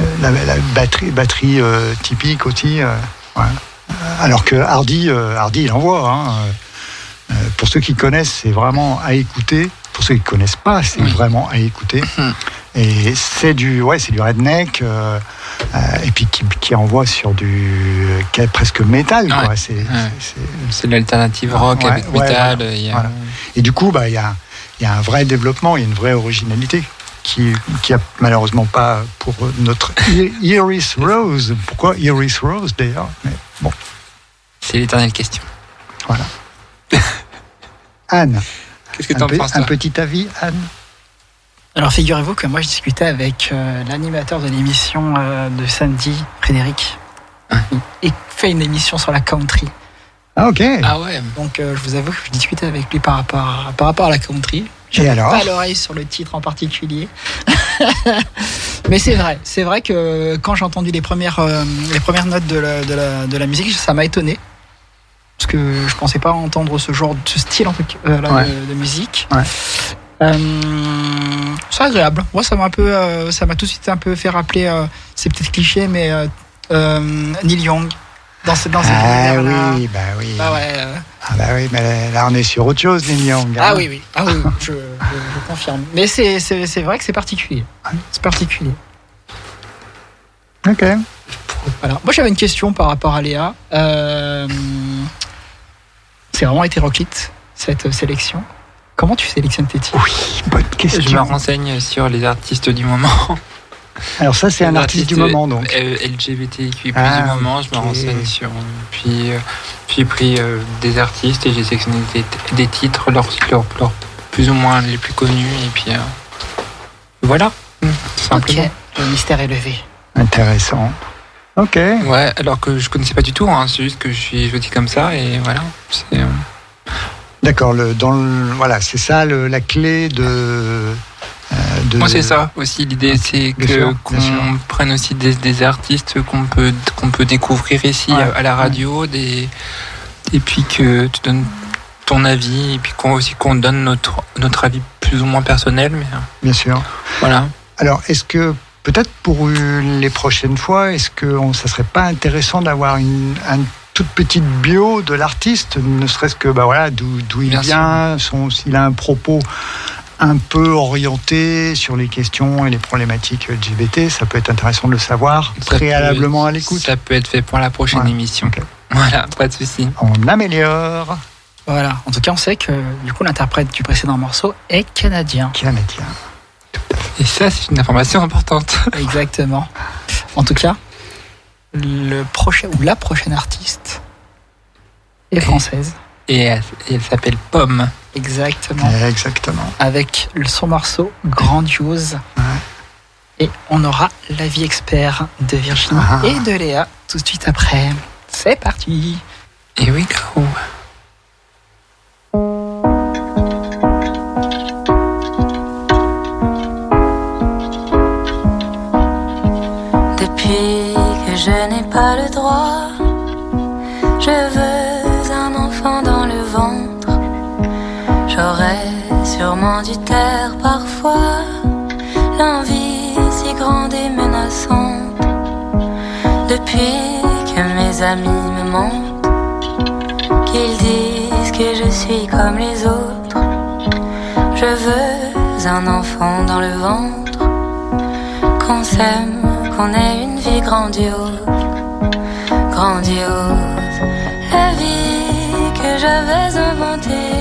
euh, la, la batterie, batterie euh, typique aussi. Alors que Hardy, Hardy il envoie. Hein, pour ceux qui connaissent, c'est vraiment à écouter. Pour ceux qui connaissent pas, c'est Oui. vraiment à écouter. Et c'est du, ouais, c'est du redneck. euh, euh, et puis qui, qui envoie sur du qui est presque métal. Quoi. Ouais. C'est, Ouais. c'est- c'est- C'est l'alternative rock Ouais, avec ouais, métal. voilà. il y a- Voilà. Et du coup, bah, il y, a, il y a un vrai développement, il y a une vraie originalité qui qui a malheureusement pas pour notre Iris Rose. Pourquoi Iris Rose d'ailleurs? Mais bon, C'est l'éternelle question. voilà. (laughs) Anne, Qu'est-ce que un, t'en pe- penses un petit avis, Anne? Alors figurez-vous que moi je discutais avec euh, l'animateur de l'émission euh, de samedi, Frédéric. Il fait une émission sur la country. Ah, ok. Ah ouais. Donc euh, je vous avoue que je discutais avec lui par rapport à, par rapport à la country. Et J'avais alors pas l'oreille sur le titre en particulier. (laughs) Mais c'est vrai, c'est vrai que quand j'ai entendu les premières, euh, les premières notes de la, de la, de la musique, ça m'a étonné. Parce que je pensais pas entendre ce genre, ce style en tout cas, euh, là, Ouais. de, de musique. Ouais. Euh, c'est agréable. Moi, ça m'a un peu, euh, ça m'a tout de suite un peu fait rappeler. euh, c'est peut-être cliché, mais Neil Young dans, ce, dans Ah oui, bah oui. Ah ouais. euh, Ah bah oui, mais là on est sur autre chose, Neil Young. hein. ah oui, oui, ah oui, oui, je, je- je confirme. Mais c'est, c'est, c'est vrai que c'est particulier. C'est particulier. Ok. Voilà. Moi, j'avais une question par rapport à Léa. Euh, c'est vraiment hétéroclite, cette sélection. Comment tu sélectionnes tes titres Oui, bonne Je me question. renseigne sur les artistes du moment. (laughs) Alors ça, c'est un artiste du moment, donc. euh, LGBTQI Ah, du moment, je me renseigne sur. Puis euh, j'ai pris euh, des artistes et j'ai sélectionné des, des titres, leurs leur, leur plus ou moins les plus connus, et puis euh, voilà, simplement. Ok, le mystère est levé. Intéressant. Ok. Ouais, alors que je connaissais pas du tout, hein, c'est juste que je suis jeudi comme ça, et voilà. c'est, euh, D'accord. Le, dans le, voilà, c'est ça le- la clé de. euh, de Moi, c'est ça aussi. L'idée, c'est que qu'on prenne aussi des, des artistes qu'on peut qu'on peut découvrir ici Ouais, à, à la radio, des et puis que tu donnes ton avis et puis qu'on aussi qu'on donne notre notre avis plus ou moins personnel, mais euh, Bien sûr. voilà. Alors, est-ce que peut-être pour les prochaines fois, est-ce que on- ça serait pas intéressant d'avoir une, une toute petite bio de l'artiste, ne serait-ce que bah voilà d'où il vient, s'il a un propos un peu orienté sur les questions et les problématiques LGBT, ça peut être intéressant de le savoir Ça préalablement peut- à l'écoute. Ça peut être fait pour la prochaine Ouais, émission. Voilà, pas de souci. On améliore Voilà. En tout cas, on sait que du coup, l'interprète du précédent morceau est canadien. canadien. Et ça, c'est une information importante. (laughs) Exactement. En tout cas, le prochain ou la prochaine artiste est française. Et elle, et elle s'appelle Pomme. Exactement. Exactement. Avec son morceau Grandiose. Et on aura l'avis expert de Virginie Ah. et de Léa tout de suite après. C'est parti. Et oui, go. Le droit, je veux un enfant dans le ventre. J'aurais sûrement dû taire parfois. L'envie si grande et menaçante. Depuis que mes amis me mentent, qu'ils disent que je suis comme les autres, je veux un enfant dans le ventre. Qu'on s'aime, qu'on ait une vie grandiose, grandiose. La vie que j'avais inventée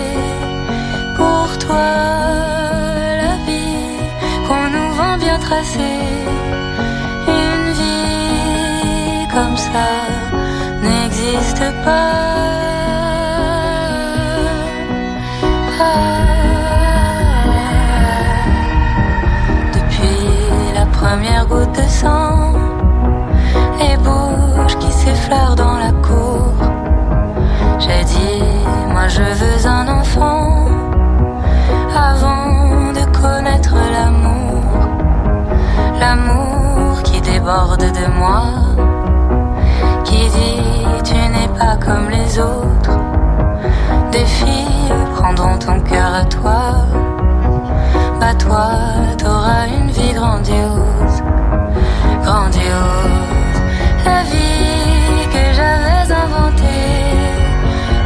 pour toi, la vie qu'on nous vend bien tracée. Une vie comme ça n'existe pas. Ah. Depuis la première goutte de sang, qui s'effleurent dans la cour. J'ai dit, moi je veux un enfant avant de connaître l'amour. L'amour qui déborde de moi, qui dit tu n'es pas comme les autres. Des filles prendront ton cœur à toi. Bah toi, t'auras une vie grandiose, grandiose. La vie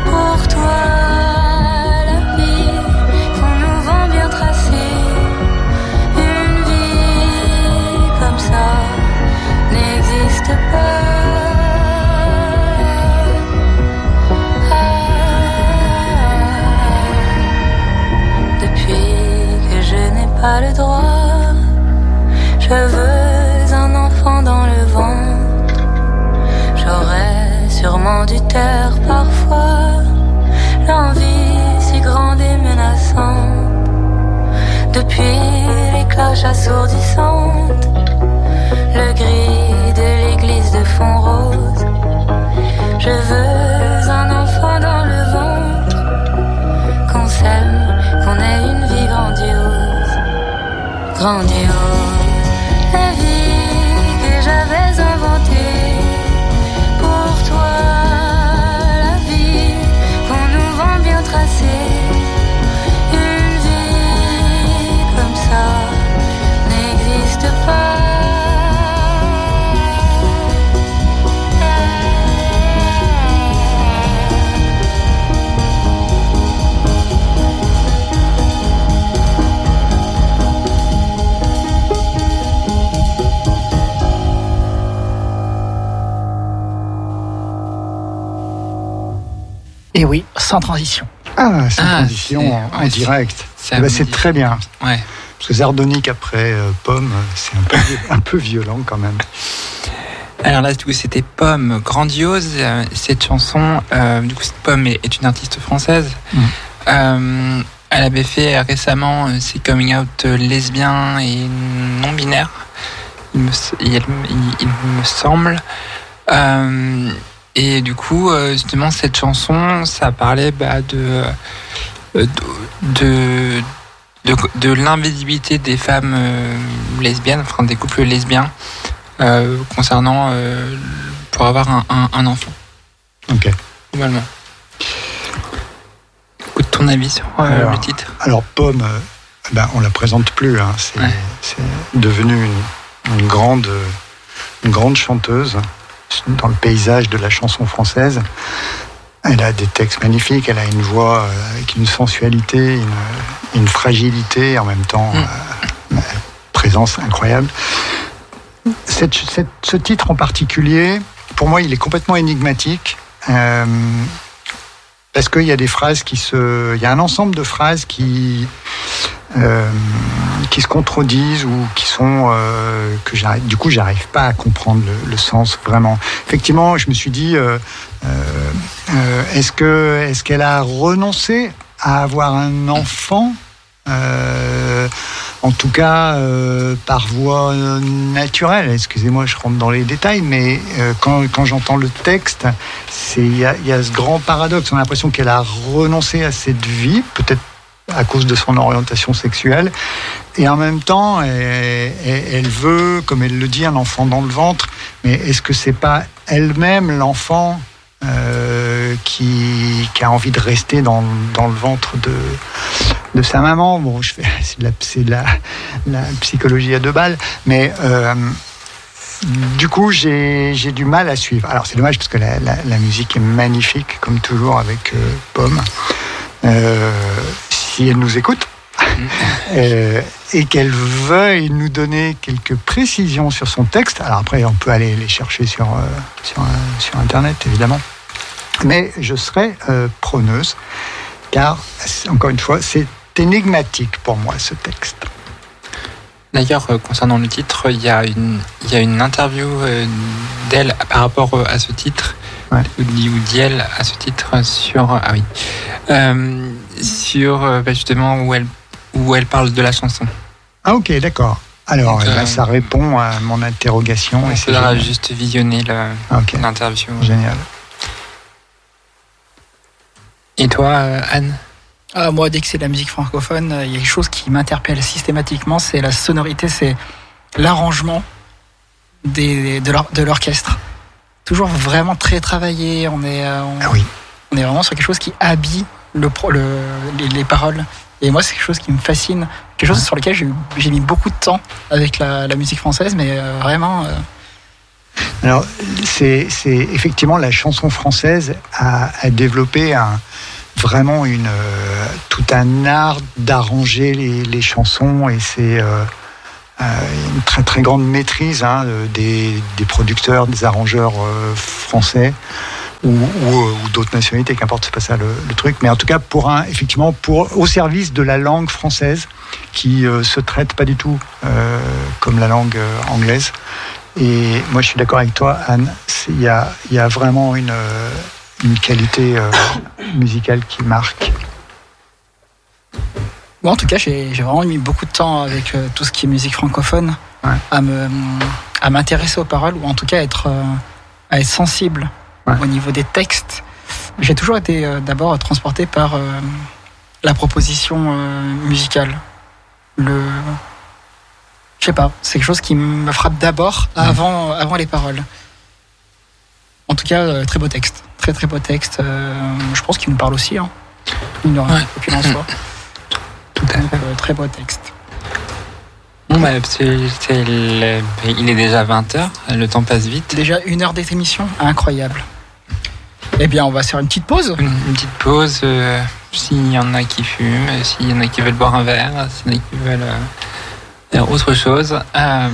pour toi, la vie qu'on nous vend bien tracée Une vie comme ça n'existe pas. Ah. Depuis que je n'ai pas le droit, je veux... sûrement du terre parfois. L'envie si grande et menaçante, depuis les cloches assourdissantes, le gris de l'église de fond rose. Je veux un enfant dans le ventre, qu'on s'aime, qu'on ait une vie grandiose, grandiose. Sans transition. Ah, c'est Ah, transition en, direct. c'est Eh ben, très bien. Ouais. Parce que Zardonic après euh, Pomme, c'est un peu, un peu violent quand même. Alors là, du coup, c'était Pomme Grandiose. Euh, Cette chanson, euh, du coup, cette Pomme est, est une artiste française. Mm. Euh, elle avait fait récemment ses coming out lesbiens et non binaires. Il me, s- il, il- il me semble. Euh, et du coup, euh, justement, cette chanson, ça parlait bah, de, euh, de, de, de l'invisibilité des femmes euh, lesbiennes, enfin des couples lesbiens, euh, concernant euh, pour avoir un, un- un enfant, Ok. globalement. Écoute ton avis sur euh, Alors, le titre. Alors Pomme, ben, on la présente plus. hein. C'est Ouais. devenu une, une grande, une grande chanteuse dans le paysage de la chanson française. Elle a des textes magnifiques, elle a une voix euh, avec une sensualité, une, une fragilité, en même temps, Mm. euh, une présence incroyable. Cette- cette- ce titre en particulier, pour moi, il est complètement énigmatique. euh, parce qu'il y a des phrases qui se. Il y a un ensemble de phrases qui. Euh, qui se contredisent ou qui sont euh, que j'arrive du coup j'arrive pas à comprendre le, sens vraiment effectivement je me suis dit euh, est-ce que est-ce qu'elle a renoncé à avoir un enfant en tout cas par voie naturelle? Excusez-moi, je rentre dans les détails, mais quand, quand j'entends le texte, c'est il y y a ce grand paradoxe. On a l'impression qu'elle a renoncé à cette vie, peut-être à cause de son orientation sexuelle, et en même temps, elle, veut, comme elle le dit, un enfant dans le ventre. Mais est-ce que c'est pas elle-même l'enfant euh, qui, a envie de rester dans, le ventre de, sa maman? Bon, je fais, (laughs) c'est de la, psychologie à deux balles, mais euh, du coup, j'ai, du mal à suivre. Alors, c'est dommage parce que la musique est magnifique, comme toujours avec euh, Pomme. Si elle nous écoute. Euh, et qu'elle veuille nous donner quelques précisions sur son texte. Alors après, on peut aller les chercher sur, euh, sur, euh, sur Internet, évidemment. Mais je serai preneuse, car, encore une fois, c'est énigmatique pour moi, ce texte. D'ailleurs, concernant le titre, il y a une, il y a une interview d'elle par rapport à ce titre, Ouais. ou d'elle à ce titre sur ah oui, sur euh, bah, justement où elle où elle parle de la chanson. Ah ok, d'accord. Alors, Donc, eh ben, euh, ça répond à mon interrogation. et On c'est faudra génial. juste visionner Ah, l'interview. génial. Et toi, euh, Anne? Ah, moi, dès que c'est de la musique francophone, il y a quelque chose qui m'interpelle systématiquement, c'est la sonorité, c'est l'arrangement des, de l'or- de l'orchestre. Toujours vraiment très travaillé, on est, on, Ah oui. on est vraiment sur quelque chose qui habille le, les, les paroles. Et moi, c'est quelque chose qui me fascine, quelque chose sur lequel j'ai mis beaucoup de temps avec la, musique française, mais euh, vraiment, euh, Alors, c'est effectivement la chanson française a, développé un, vraiment une, euh, tout un art d'arranger les, chansons et c'est une très très grande maîtrise hein, des, des producteurs, des arrangeurs français ou, ou, euh, ou d'autres nationalités, qu'importe, c'est pas ça le, le truc. Mais en tout cas, pour un, effectivement, pour, au service de la langue française qui euh, se traite pas du tout euh, comme la langue euh, anglaise. Et moi, je suis d'accord avec toi, Anne. Il y a, y a vraiment une, une qualité musicale qui marque. Moi, en tout cas, j'ai vraiment mis beaucoup de temps avec euh, tout ce qui est musique francophone Ouais. à m'intéresser aux paroles ou en tout cas à être euh, à être sensible Ouais. au niveau des textes. J'ai toujours été euh, d'abord transporté par euh, la proposition euh, musicale. Le je sais pas, c'est quelque chose qui me frappe d'abord avant avant les paroles. En tout cas, très beau texte, très très beau texte. je pense qu'il nous parle aussi. Hein. Il n'aura Ouais. aucune en soi. (laughs) Tout à fait. très beau texte. Bon, bah, il est déjà 20h, le temps passe vite. Déjà une heure d'émission, incroyable. Eh bien, on va faire une petite pause. Une, petite pause, euh, s'il y en a qui fument, s'il y en a qui veulent boire un verre, s'il y en a qui veulent euh, autre chose. Euh,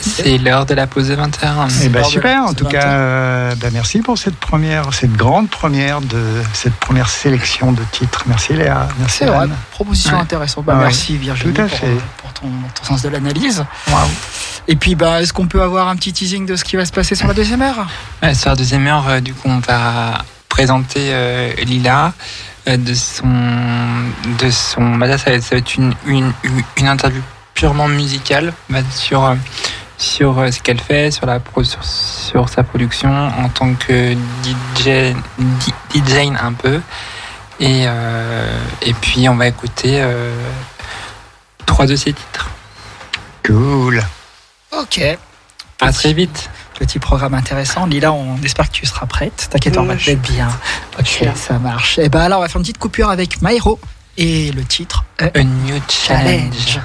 c'est l'heure de la pause de 20h. Eh ben, de- super, en tout cas, euh, ben, merci pour cette première, cette grande première de cette première sélection de titres. Merci Léa, merci vrai, Anne. proposition Ouais. intéressante. Bah, Ouais. Merci Virginie Tout à pour, fait. euh, pour ton, ton sens de l'analyse. Et puis, bah, est-ce qu'on peut avoir un petit teasing de ce qui va se passer sur la deuxième heure? Ouais, sur la deuxième heure, euh, du coup, on va présenter euh, Lila euh, de son, de son. Bah là, ça va être, ça va être une, une, une interview purement musicale bah, sur euh, sur euh, ce qu'elle fait, sur la pro, sur, sur sa production en tant que DJ, DJ un peu. Et euh, et puis on va écouter euh, trois de ses titres. Cool. Ok. À très vite. Petit programme intéressant. Lila, on espère que tu seras prête. T'inquiète, on va te mettre bien. Ok, ça marche. Et ben alors, on va faire une petite coupure avec Maïro. Et le titre est A new challenge. Challenge.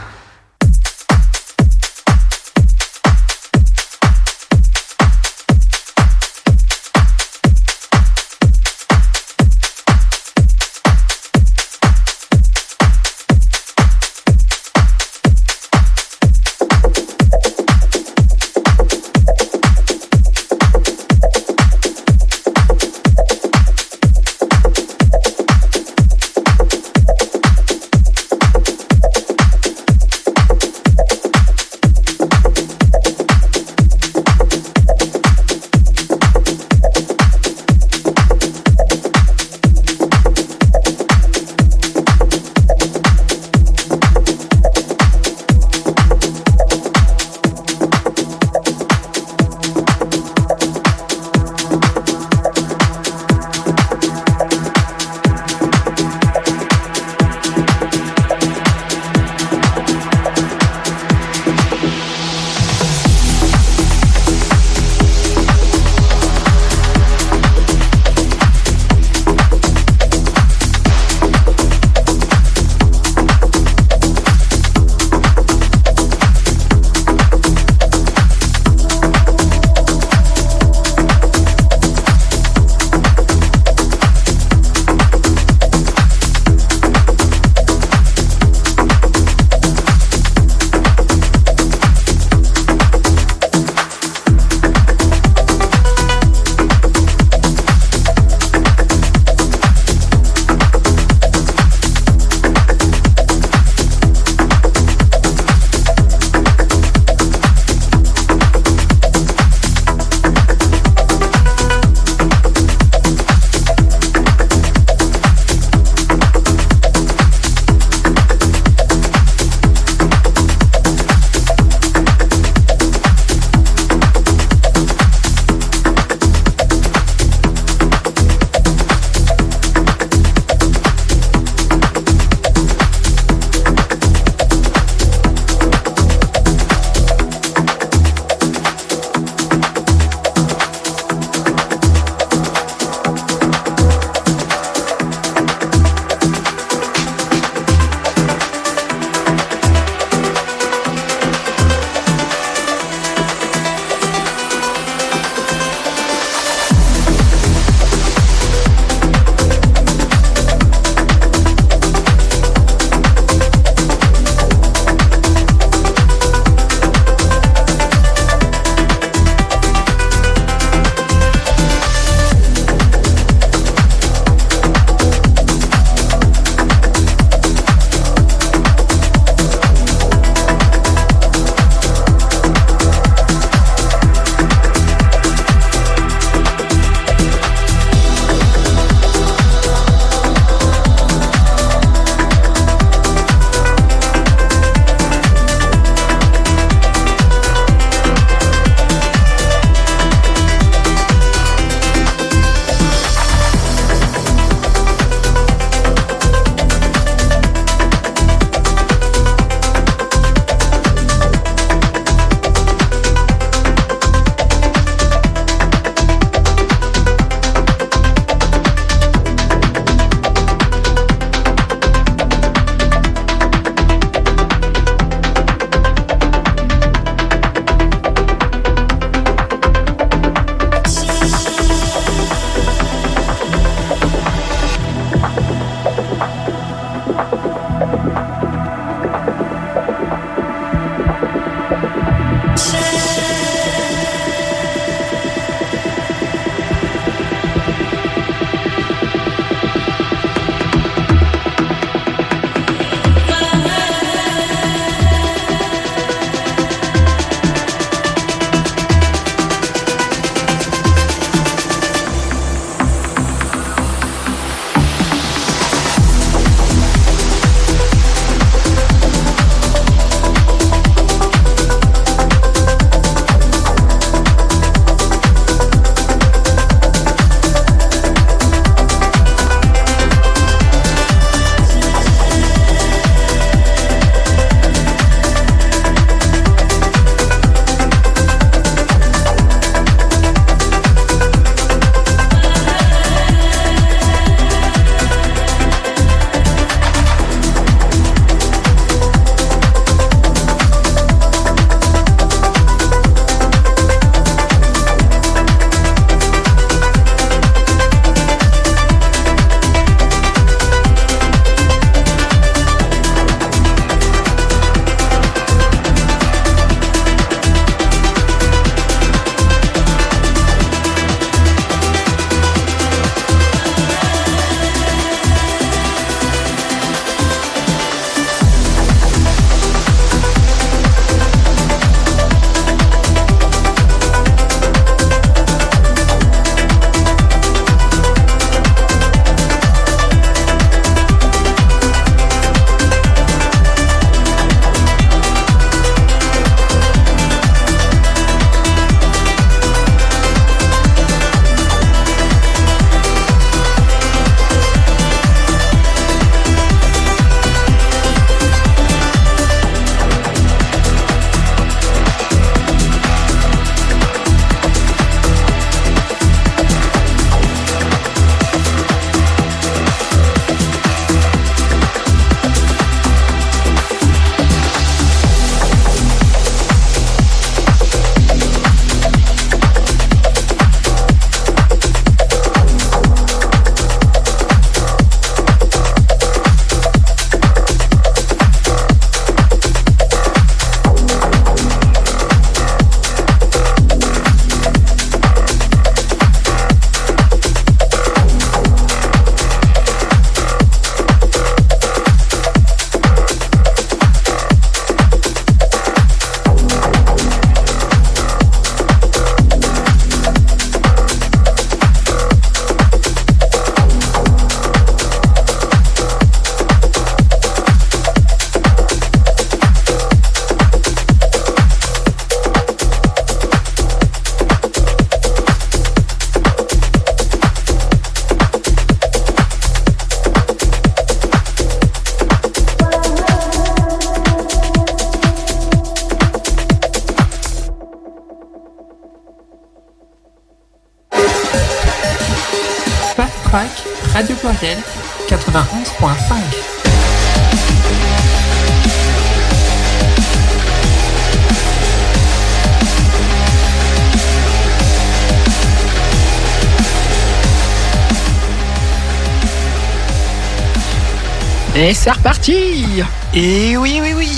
Et c'est reparti Et oui, oui, oui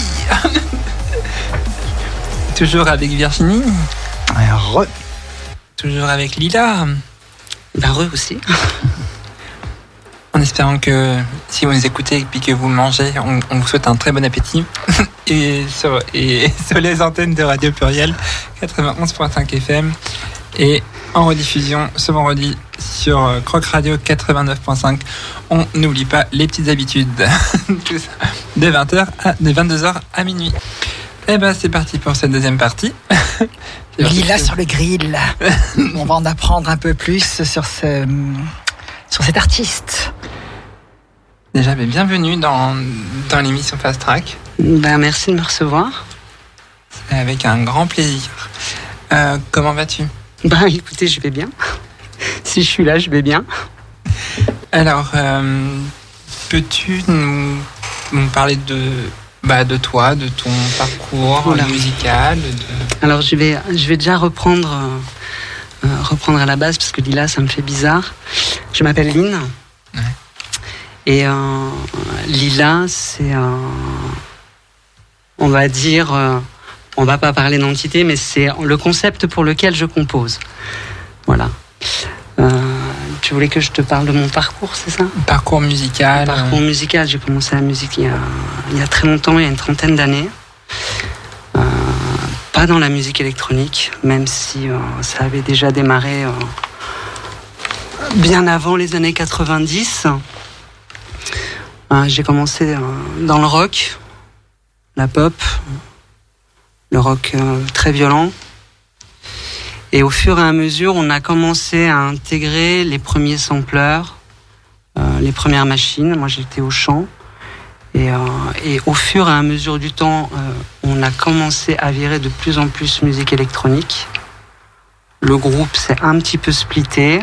Toujours avec Virginie, Re. toujours avec Lila, Ben, re aussi. en espérant que si vous nous écoutez et puis que vous mangez, on, on vous souhaite un très bon appétit. (laughs) et, sur, et (laughs) sur les antennes de Radio Pluriel 91.5 FM et en rediffusion ce vendredi sur euh, Croc Radio 89.5. On n'oublie pas les petites habitudes. (laughs) Tout ça, de 20h à de 22h à minuit. Et ben c'est parti pour cette deuxième partie. (laughs) Lila sur le grill. (laughs) On va en apprendre un peu plus sur ce, sur cet artiste. Déjà, ben, bienvenue dans, dans l'émission Fast Track. Ben, merci de me recevoir. Avec un grand plaisir. Euh, comment vas-tu? Ben, écoutez, je vais bien. (laughs) Si je suis là, je vais bien. Alors, euh, peux-tu nous, nous parler de, bah, de toi, de ton parcours Oula. musical de- Alors, je vais, je vais déjà reprendre, euh, euh, reprendre à la base parce que Lila, ça me fait bizarre. Je m'appelle Lynn. Ouais. Et euh, Lila, c'est un. On va dire. on va pas parler d'entité, mais c'est le concept pour lequel je compose. Voilà. Euh, tu voulais que je te parle de mon parcours, c'est ça? Parcours musical. Parcours musical, j'ai commencé la musique il y, a, il y a très longtemps, il y a une trentaine d'années. Euh, pas dans la musique électronique, même si euh, ça avait déjà démarré euh, bien avant les années 90. Euh, j'ai commencé euh, dans le rock, la pop, le rock euh, très violent. Et au fur et à mesure, on a commencé à intégrer les premiers sampleurs, euh, les premières machines. Moi, j'étais au chant. Et, euh, et au fur et à mesure du temps, euh, on a commencé à virer de plus en plus musique électronique. Le groupe s'est un petit peu splitté.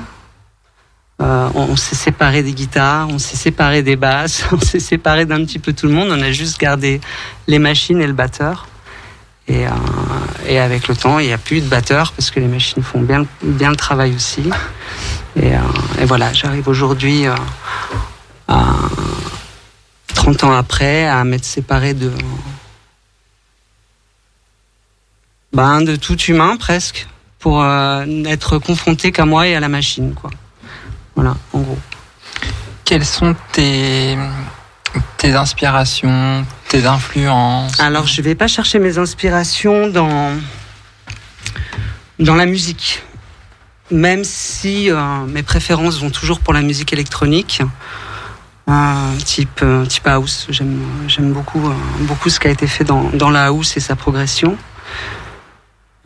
On s'est séparé des guitares, on s'est séparé des basses, (laughs) on s'est séparé d'un petit peu tout le monde. On a juste gardé les machines et le batteur. Et, euh, et avec le temps, il n'y a plus de batteur parce que les machines font bien, bien le travail aussi. Et, euh, voilà, j'arrive aujourd'hui euh, à 30 ans après à m'être séparé de ben, de tout humain presque pour euh, n'être confronté qu'à moi et à la machine quoi. Voilà, en gros. Quelles sont tes, tes inspirations, tes influences Alors, je vais pas chercher mes inspirations dans dans la musique, même si euh, mes préférences vont toujours pour la musique électronique, euh, type euh, type house. J'aime beaucoup beaucoup ce qui a été fait dans dans la house et sa progression.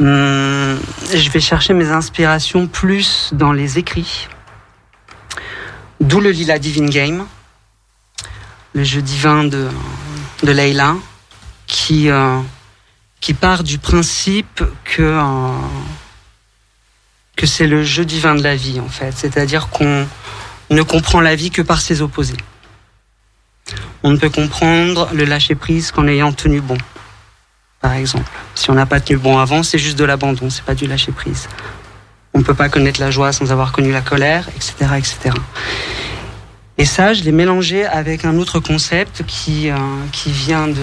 Hum, je vais chercher mes inspirations plus dans les écrits. D'où le Lila Divine Game, le jeu divin de de qui, euh, qui part du principe que, euh, que c'est le jeu divin de la vie, en fait. C'est-à-dire qu'on ne comprend la vie que par ses opposés. On ne peut comprendre le lâcher-prise qu'en ayant tenu bon, par exemple. Si on n'a pas tenu bon avant, c'est juste de l'abandon, c'est pas du lâcher-prise. On ne peut pas connaître la joie sans avoir connu la colère, etc., etc. Et ça, je l'ai mélangé avec un autre concept qui, euh, qui vient d'il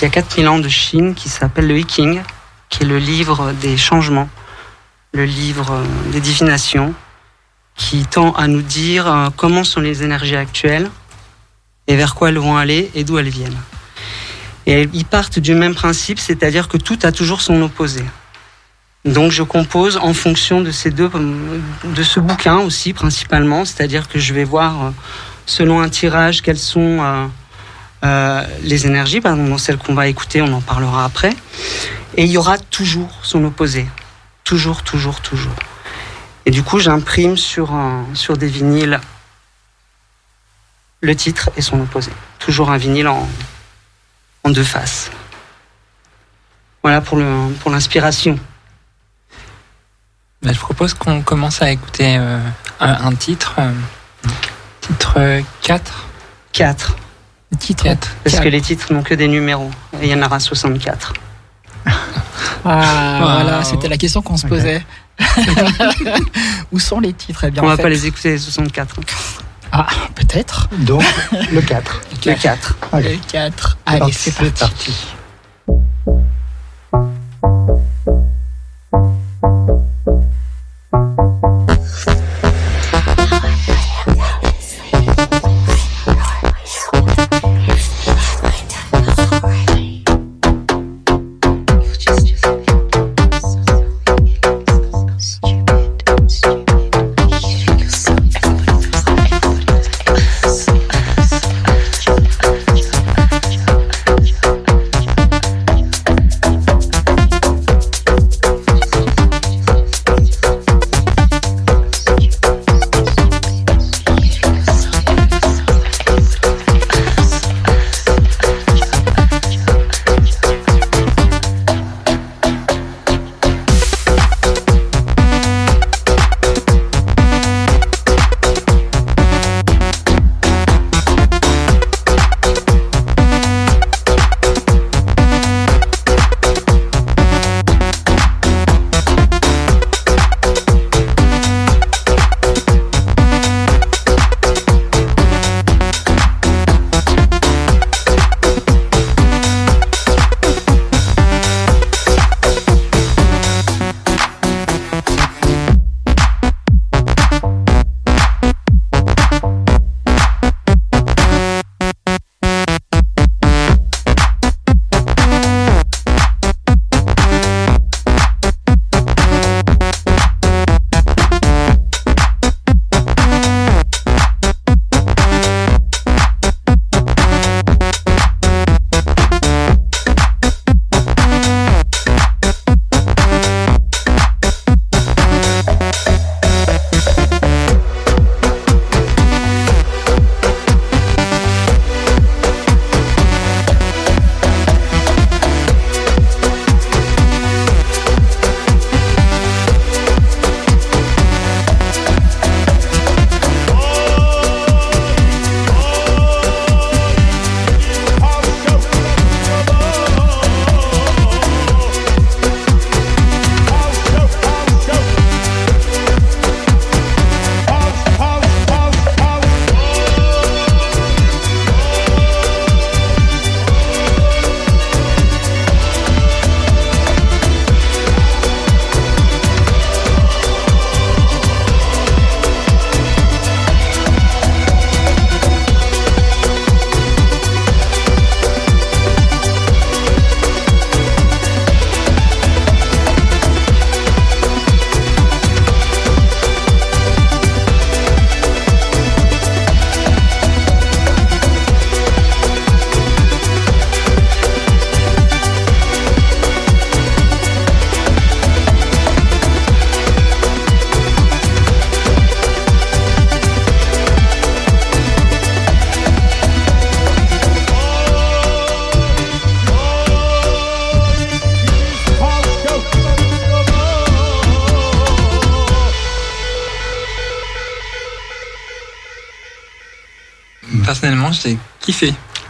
y a 4000 ans de Chine, qui s'appelle le Hiking, qui est le livre des changements, le livre euh, des divinations, qui tend à nous dire euh, comment sont les énergies actuelles et vers quoi elles vont aller et d'où elles viennent. Et ils partent du même principe, c'est-à-dire que tout a toujours son opposé. Donc je compose en fonction de ces deux, de ce bouquin aussi principalement, c'est-à-dire que je vais voir euh, selon un tirage quelles sont euh, euh, les énergies. Par exemple, dans celle qu'on va écouter, on en parlera après. Et il y aura toujours son opposé, toujours, toujours, toujours. Et du coup, j'imprime sur sur des vinyles le titre et son opposé. Toujours un vinyle en, en deux faces. Voilà pour le pour l'inspiration. Bah, je propose qu'on commence à écouter euh, un, un titre euh, Titre 4 4. Le titre. Parce que les titres n'ont que des numéros. Et il y en aura 64. (laughs) Ah, Wow. voilà, c'était la question qu'on se posait. (laughs) Où sont les titres? Eh bien, On en va fait- pas les écouter les 64. Ah, peut-être. Donc, le 4. Le 4. Le 4. Allez, c'est parti. Personnellement,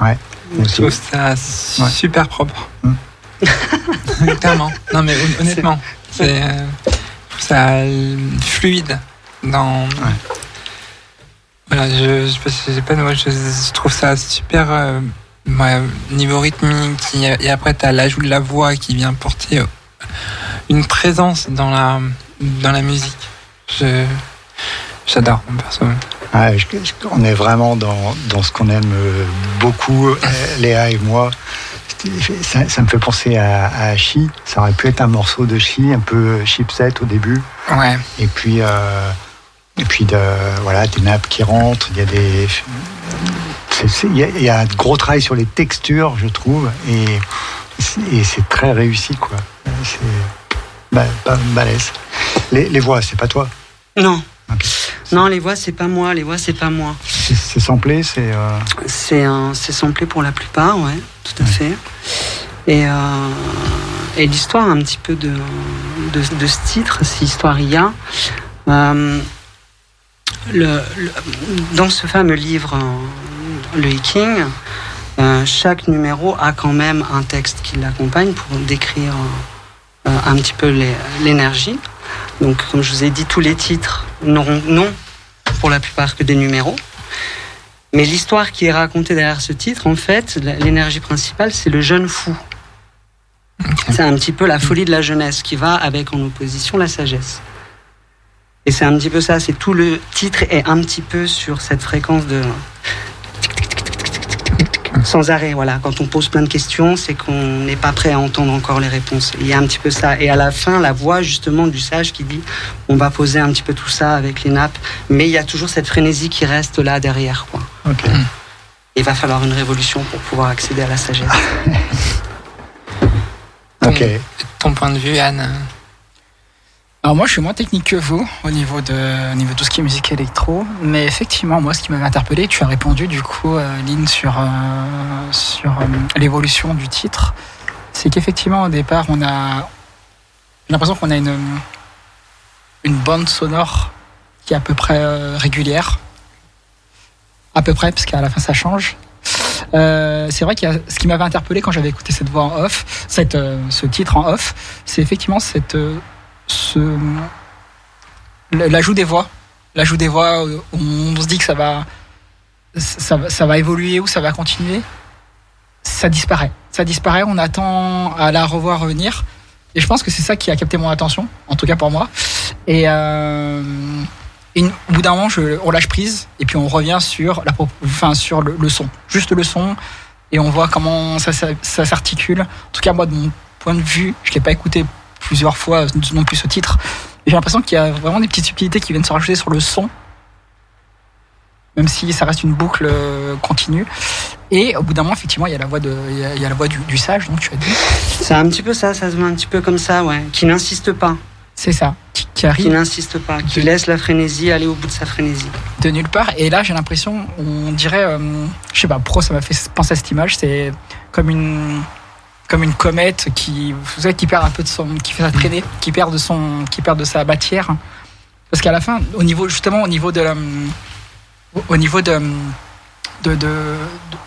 Ouais. Je trouve ça super propre. (laughs) Clairement. Non, mais hon- honnêtement, c'est euh, ça fluide dans. Voilà, je, je, je pas, moi, je, je trouve ça super. euh, ouais, niveau rythmique, et, et après, tu as l'ajout de la voix qui vient porter euh, une présence dans la, dans la musique. J'adore, perso. Ouais, je- je- on est vraiment dans, dans ce qu'on aime euh, beaucoup, euh, Léa et moi. Ça, ça me fait penser à, à Hachi. Ça aurait pu être un morceau de Chi, un peu chipset au début. Ouais. Et puis, euh, et puis de, voilà, des nappes qui rentrent. Il y a des, il y, a, il y a un gros travail sur les textures, je trouve, et, et c'est très réussi, quoi. C'est ba- ba- balèze. Les, les voix, c'est pas toi? Non. Non, les voix, c'est pas moi. Les voix, c'est pas moi. C'est c'est samplé, c'est. euh, C'est c'est samplé pour la plupart, ouais, tout à fait. Et, euh, et l'histoire un petit peu de, de, de ce titre, si histoire il y a, euh, le- le- dans ce fameux livre, euh, le Hiking, chaque numéro a quand même un texte qui l'accompagne pour décrire un petit peu l'énergie. Donc, comme je vous ai dit, tous les titres n'auront non pour la plupart que des numéros. Mais l'histoire qui est racontée derrière ce titre, en fait, l'énergie principale, c'est le jeune fou. C'est un petit peu la folie de la jeunesse qui va avec en opposition la sagesse. Et c'est un petit peu ça, c'est tout le titre est un petit peu sur cette fréquence de sans arrêt. Voilà, quand on pose plein de questions, c'est qu'on n'est pas prêt à entendre encore les réponses. Il y a un petit peu ça. Et à la fin, la voix justement du sage qui dit on va poser un petit peu tout ça avec les nappes, mais il y a toujours cette frénésie qui reste là derrière. Quoi. Ok. Il va falloir une révolution pour pouvoir accéder à la sagesse. (laughs) Ok. Ton point de vue, Anne Alors moi, je suis moins technique que vous au niveau de, au niveau de tout ce qui est musique électro, mais effectivement, moi, ce qui m'avait interpellé, tu as répondu du coup, euh, Lynn, sur euh, sur euh, l'évolution du titre, c'est qu'effectivement, au départ, on a l'impression qu'on a une une bande sonore qui est à peu près régulière, à peu près, parce qu'à la fin, ça change. C'est vrai qu'il y a ce qui m'avait interpellé quand j'avais écouté cette voix en off, cette, ce titre en off, c'est effectivement cette l'ajout des voix. L'ajout des voix euh, on se dit que ça va ça, va- évoluer ou ça va continuer. Ça disparaît. Ça disparaît on attend à la revoir revenir. Et je pense que c'est ça qui a capté mon attention en tout cas pour moi. Et, euh, au bout d'un moment on lâche prise et puis on revient sur la enfin sur le, son. Juste le son et on voit comment ça, ça, s'articule. En tout cas moi de mon point de vue je l'ai pas écouté plusieurs fois non plus ce titre. J'ai l'impression qu'il y a vraiment des petites subtilités qui viennent se rajouter sur le son, même si ça reste une boucle euh, continue. Et au bout d'un moment, effectivement, il y a la voix, de, il y a, il y a la voix du, du sage, donc tu as dit. C'est un petit peu ça, ça se met un petit peu comme ça, ouais. Qui n'insiste pas. C'est ça, qui, qui Qui arrive n'insiste pas, qui laisse la frénésie aller au bout de sa frénésie. de nulle part. Et là, j'ai l'impression, on dirait, euh, je sais pas, pro, ça m'a fait penser à cette image, c'est comme une comme une comète qui, vous savez, qui perd un peu de son, qui fait sa traînée, qui perd de son, qui perd de sa matière. Parce qu'à la fin, au niveau justement, au niveau de la, au niveau de de, de,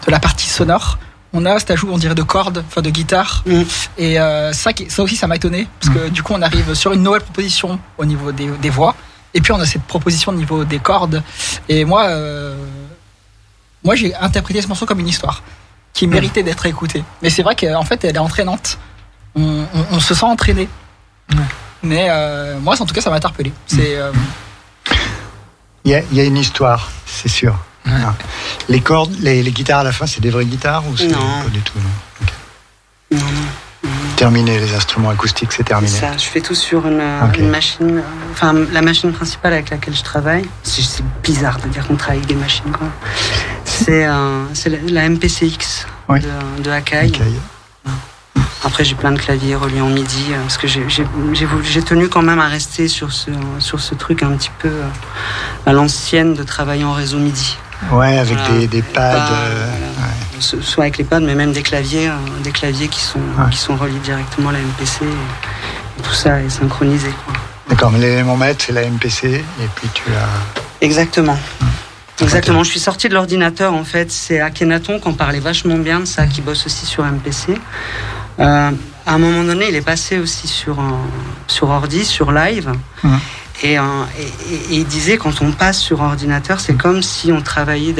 de la partie sonore, on a cet ajout, on dirait, de cordes, enfin de guitare. Mm. Et euh, ça, ça aussi, ça m'a étonné, parce que du coup, on arrive sur une nouvelle proposition au niveau des, des voix. Et puis on a cette proposition au niveau des cordes. Et moi, euh, moi j'ai interprété ce morceau comme une histoire qui méritait d'être écoutée. Mais c'est vrai qu'en fait, elle est entraînante. On, on- on se sent entraîné. Mais euh, moi, en tout cas, ça m'a interpellé. C'est euh, Il y, a, il y a une histoire, c'est sûr. Ah. Les cordes, les, les guitares à la fin, c'est des vraies guitares ou c'est pas du tout. Non, non. Terminé, les instruments acoustiques, c'est terminé. Ça, je fais tout sur une, machine, enfin la machine principale avec laquelle je travaille. C'est bizarre de dire qu'on travaille avec des machines. quoi. C'est euh, la, la MPCX Oui. de, de Akai. Après, j'ai plein de claviers reliés en MIDI euh, parce que j'ai tenu quand même à rester sur ce, sur ce truc un petit peu euh, à l'ancienne de travailler en réseau MIDI. Ouais, avec Voilà. des, des pads. Euh, voilà. Soit avec les pads, mais même des claviers, euh, des claviers qui sont, Ouais. qui sont reliés directement à la MPC. Tout ça est synchronisé. D'accord, mais l'élément maître, c'est la MPC, et puis tu as. Exactement. Exactement. Je suis sorti de l'ordinateur en fait. C'est Akhenaton qui en parlait vachement bien de ça, qui bosse aussi sur MPC. Euh, à un moment donné, il est passé aussi sur sur ordi, sur live. Mhm. Et, euh, et- il disait quand on passe sur ordinateur, c'est comme si on travaillait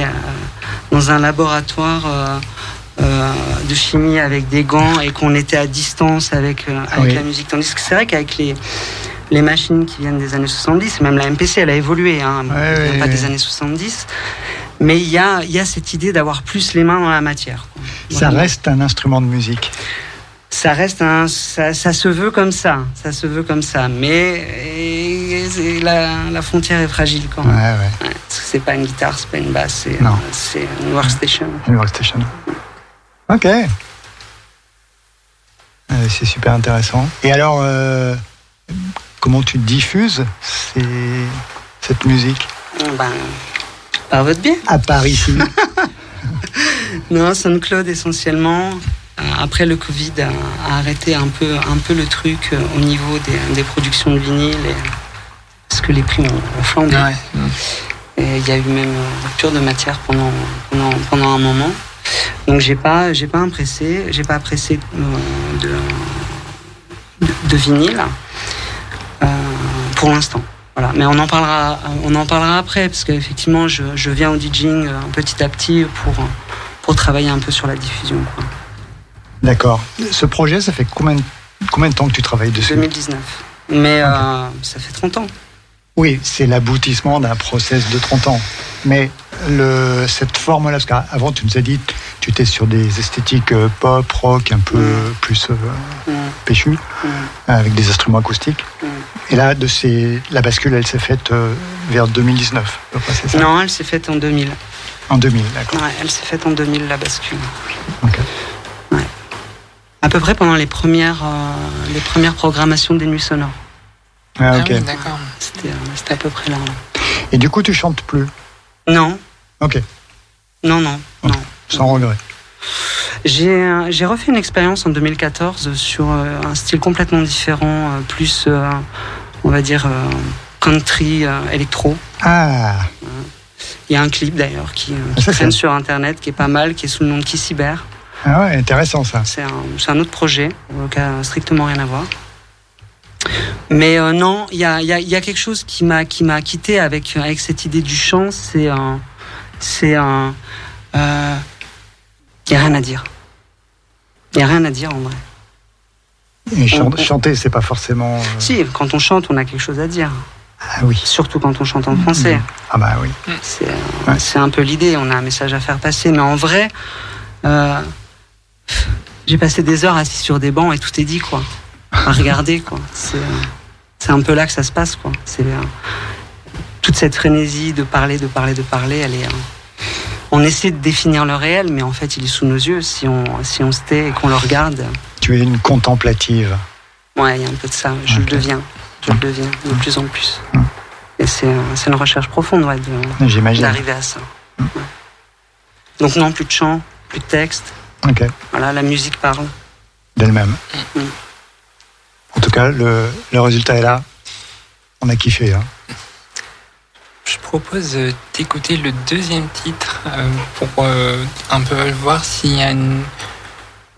dans, un laboratoire euh, euh, de chimie avec des gants et qu'on était à distance avec, euh, avec Oui. la musique. Tandis que c'est vrai qu'avec les, les machines qui viennent des années 70, même la MPC, elle a évolué, hein, Ouais, elle ouais, pas ouais. des années 70. Mais il y a, il y a cette idée d'avoir plus les mains dans la matière. Ça reste un instrument de musique. Ça reste un, ça, ça se veut comme ça, ça se veut comme ça, mais la, la frontière est fragile quand même. ouais. Ouais, parce que c'est pas une guitare, c'est pas une basse, c'est, Non. c'est une workstation. Une workstation. Ok. Euh, c'est super intéressant. Et alors, euh, comment tu diffuses ces- cette musique? Ben, par votre biais. À part ici (laughs) Non, SoundCloud essentiellement. Euh, Après le Covid a, a arrêté un peu, un peu le truc au niveau des, des productions de vinyle et- que les prix ont, ont flambé. Ouais. Et il y a eu même euh, rupture de matière pendant, pendant, pendant un moment. Donc j'ai pas, j'ai pas impressé, j'ai pas pressé euh, de, de, de vinyle euh, pour l'instant. Voilà. Mais on en parlera, on en parlera après parce qu'effectivement, je, je viens au DJing petit à petit pour pour travailler un peu sur la diffusion. quoi. D'accord. Ce projet, ça fait combien, combien de temps que tu travailles dessus? 2019. Mais euh, ça fait 30 ans. Oui, c'est l'aboutissement d'un process de 30 ans. Mais le, cette forme-là, parce qu'avant, tu nous as dit, tu étais sur des esthétiques euh, pop, rock, un peu plus euh, Mm, péchu, mm, avec des instruments acoustiques. mm. Et là, de ces, la bascule, elle s'est faite euh, vers 2019, à peu près, c'est ça? Non, elle s'est faite en 2000. En 2000, d'accord. Ouais, elle s'est faite en 2000, la bascule. Ok. Ouais. À peu près pendant les premières, euh, les premières programmations des nuits sonores. Ah, Ah ok. oui, d'accord. C'était euh, c'était à peu près là. Et du coup, tu chantes plus Non, Ok, non, non, non. sans regret. J'ai euh, j'ai refait une expérience en 2014 sur euh, un style complètement différent, plus, on va dire, country, électro. Ah, Il y a un clip d'ailleurs qui, Ah, qui traîne sur internet, qui est pas mal, qui est sous le nom de Kissibert. ah ouais, intéressant ça. C'est un, un autre projet, qui a strictement rien à voir. Mais euh, non, il y a, il y, a, il y a quelque chose qui m'a qui m'a quitté avec avec cette idée du chant. C'est un, c'est un, euh, il y a rien à dire. Il y a rien à dire en vrai. Et chan- On- chanter, c'est pas forcément. euh, Si, quand on chante, on a quelque chose à dire. Ah oui. Surtout quand on chante en français. Ah bah oui. C'est euh, Ouais. c'est un peu l'idée, on a un message à faire passer. Mais en vrai, euh, j'ai passé des heures assis sur des bancs et tout est dit, quoi. À regarder, quoi. C'est c'est un peu là que ça se passe, quoi. C'est euh, toute cette frénésie de parler, de parler, de parler, elle est. euh, on essaie de définir le réel, mais en fait, il est sous nos yeux. Si on, si on se tait et qu'on le regarde, Tu es une contemplative. ouais, il y a un peu de ça. Je le deviens. Je le deviens de plus en plus. Mm. Et c'est euh, c'est une recherche profonde, ouais, d'arriver à ça. Ouais. Donc non, plus de chant, plus de texte. Ok. Voilà, la musique parle. D'elle-même. En tout cas, le, le résultat est là. On a kiffé. Hein. Je propose euh, d'écouter le deuxième titre euh, pour euh, un peu voir s'il y a une.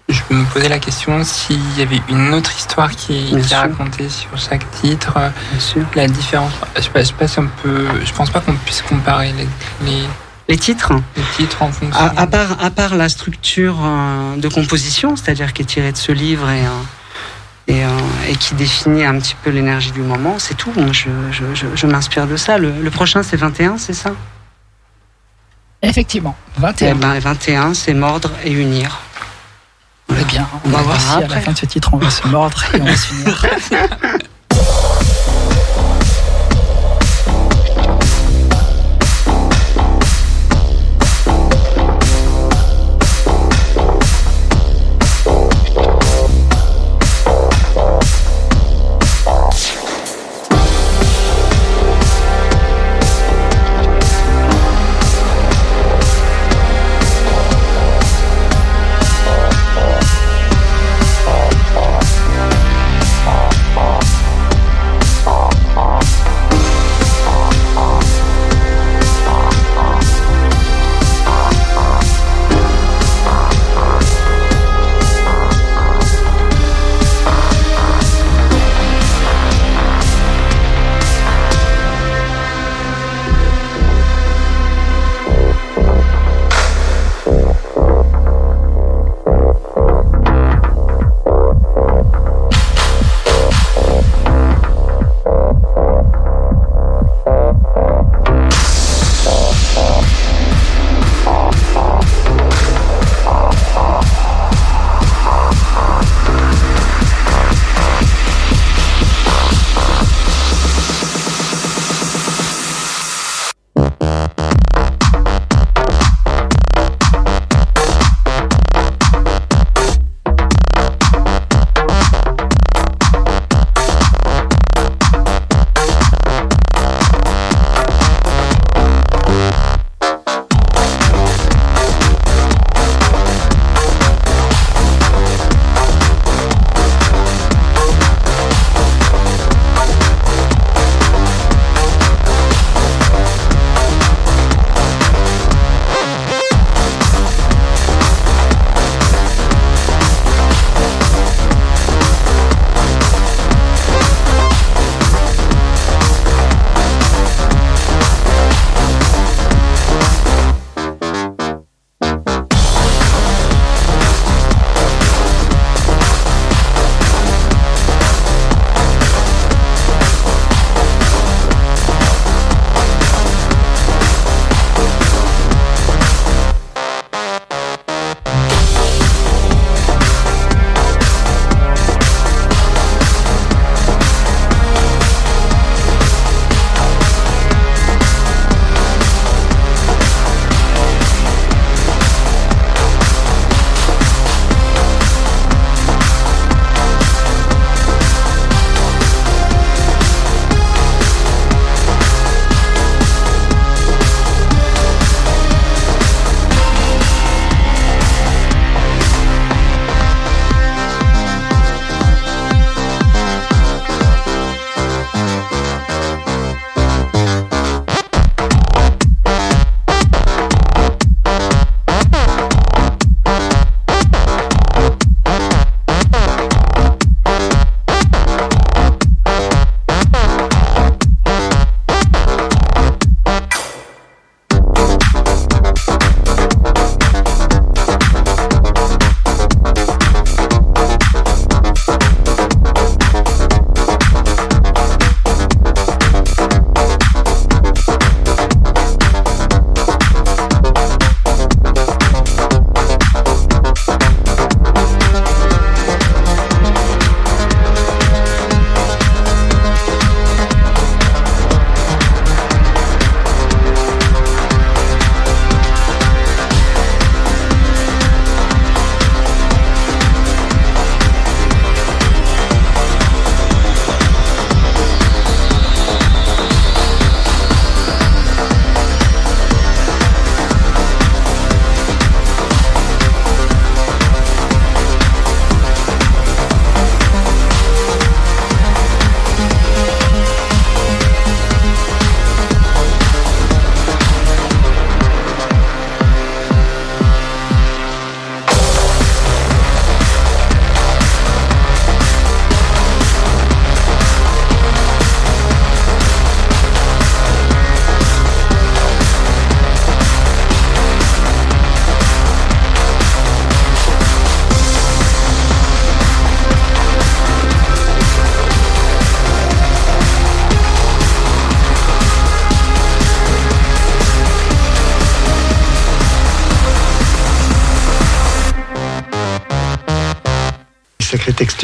Je me posais la question s'il y avait une autre histoire qui, est racontée sur chaque titre. Bien sûr. La différence. Je pas, je sais pas si on peut. Je pense pas qu'on puisse comparer les, les, Les titres, les titres en fonction. à, à part, à part la structure euh, de composition, c'est-à-dire qui est tirée de ce livre et, euh, et, euh, et qui définit un petit peu l'énergie du moment, c'est tout. Moi, je, je, je, je m'inspire de ça. Le, le prochain, c'est 21, c'est ça? Effectivement, Eh 21. ben, 21, c'est mordre et unir. Eh bien, on, On va voir si à après. la fin de ce titre, on va se mordre et on va s'unir. (laughs)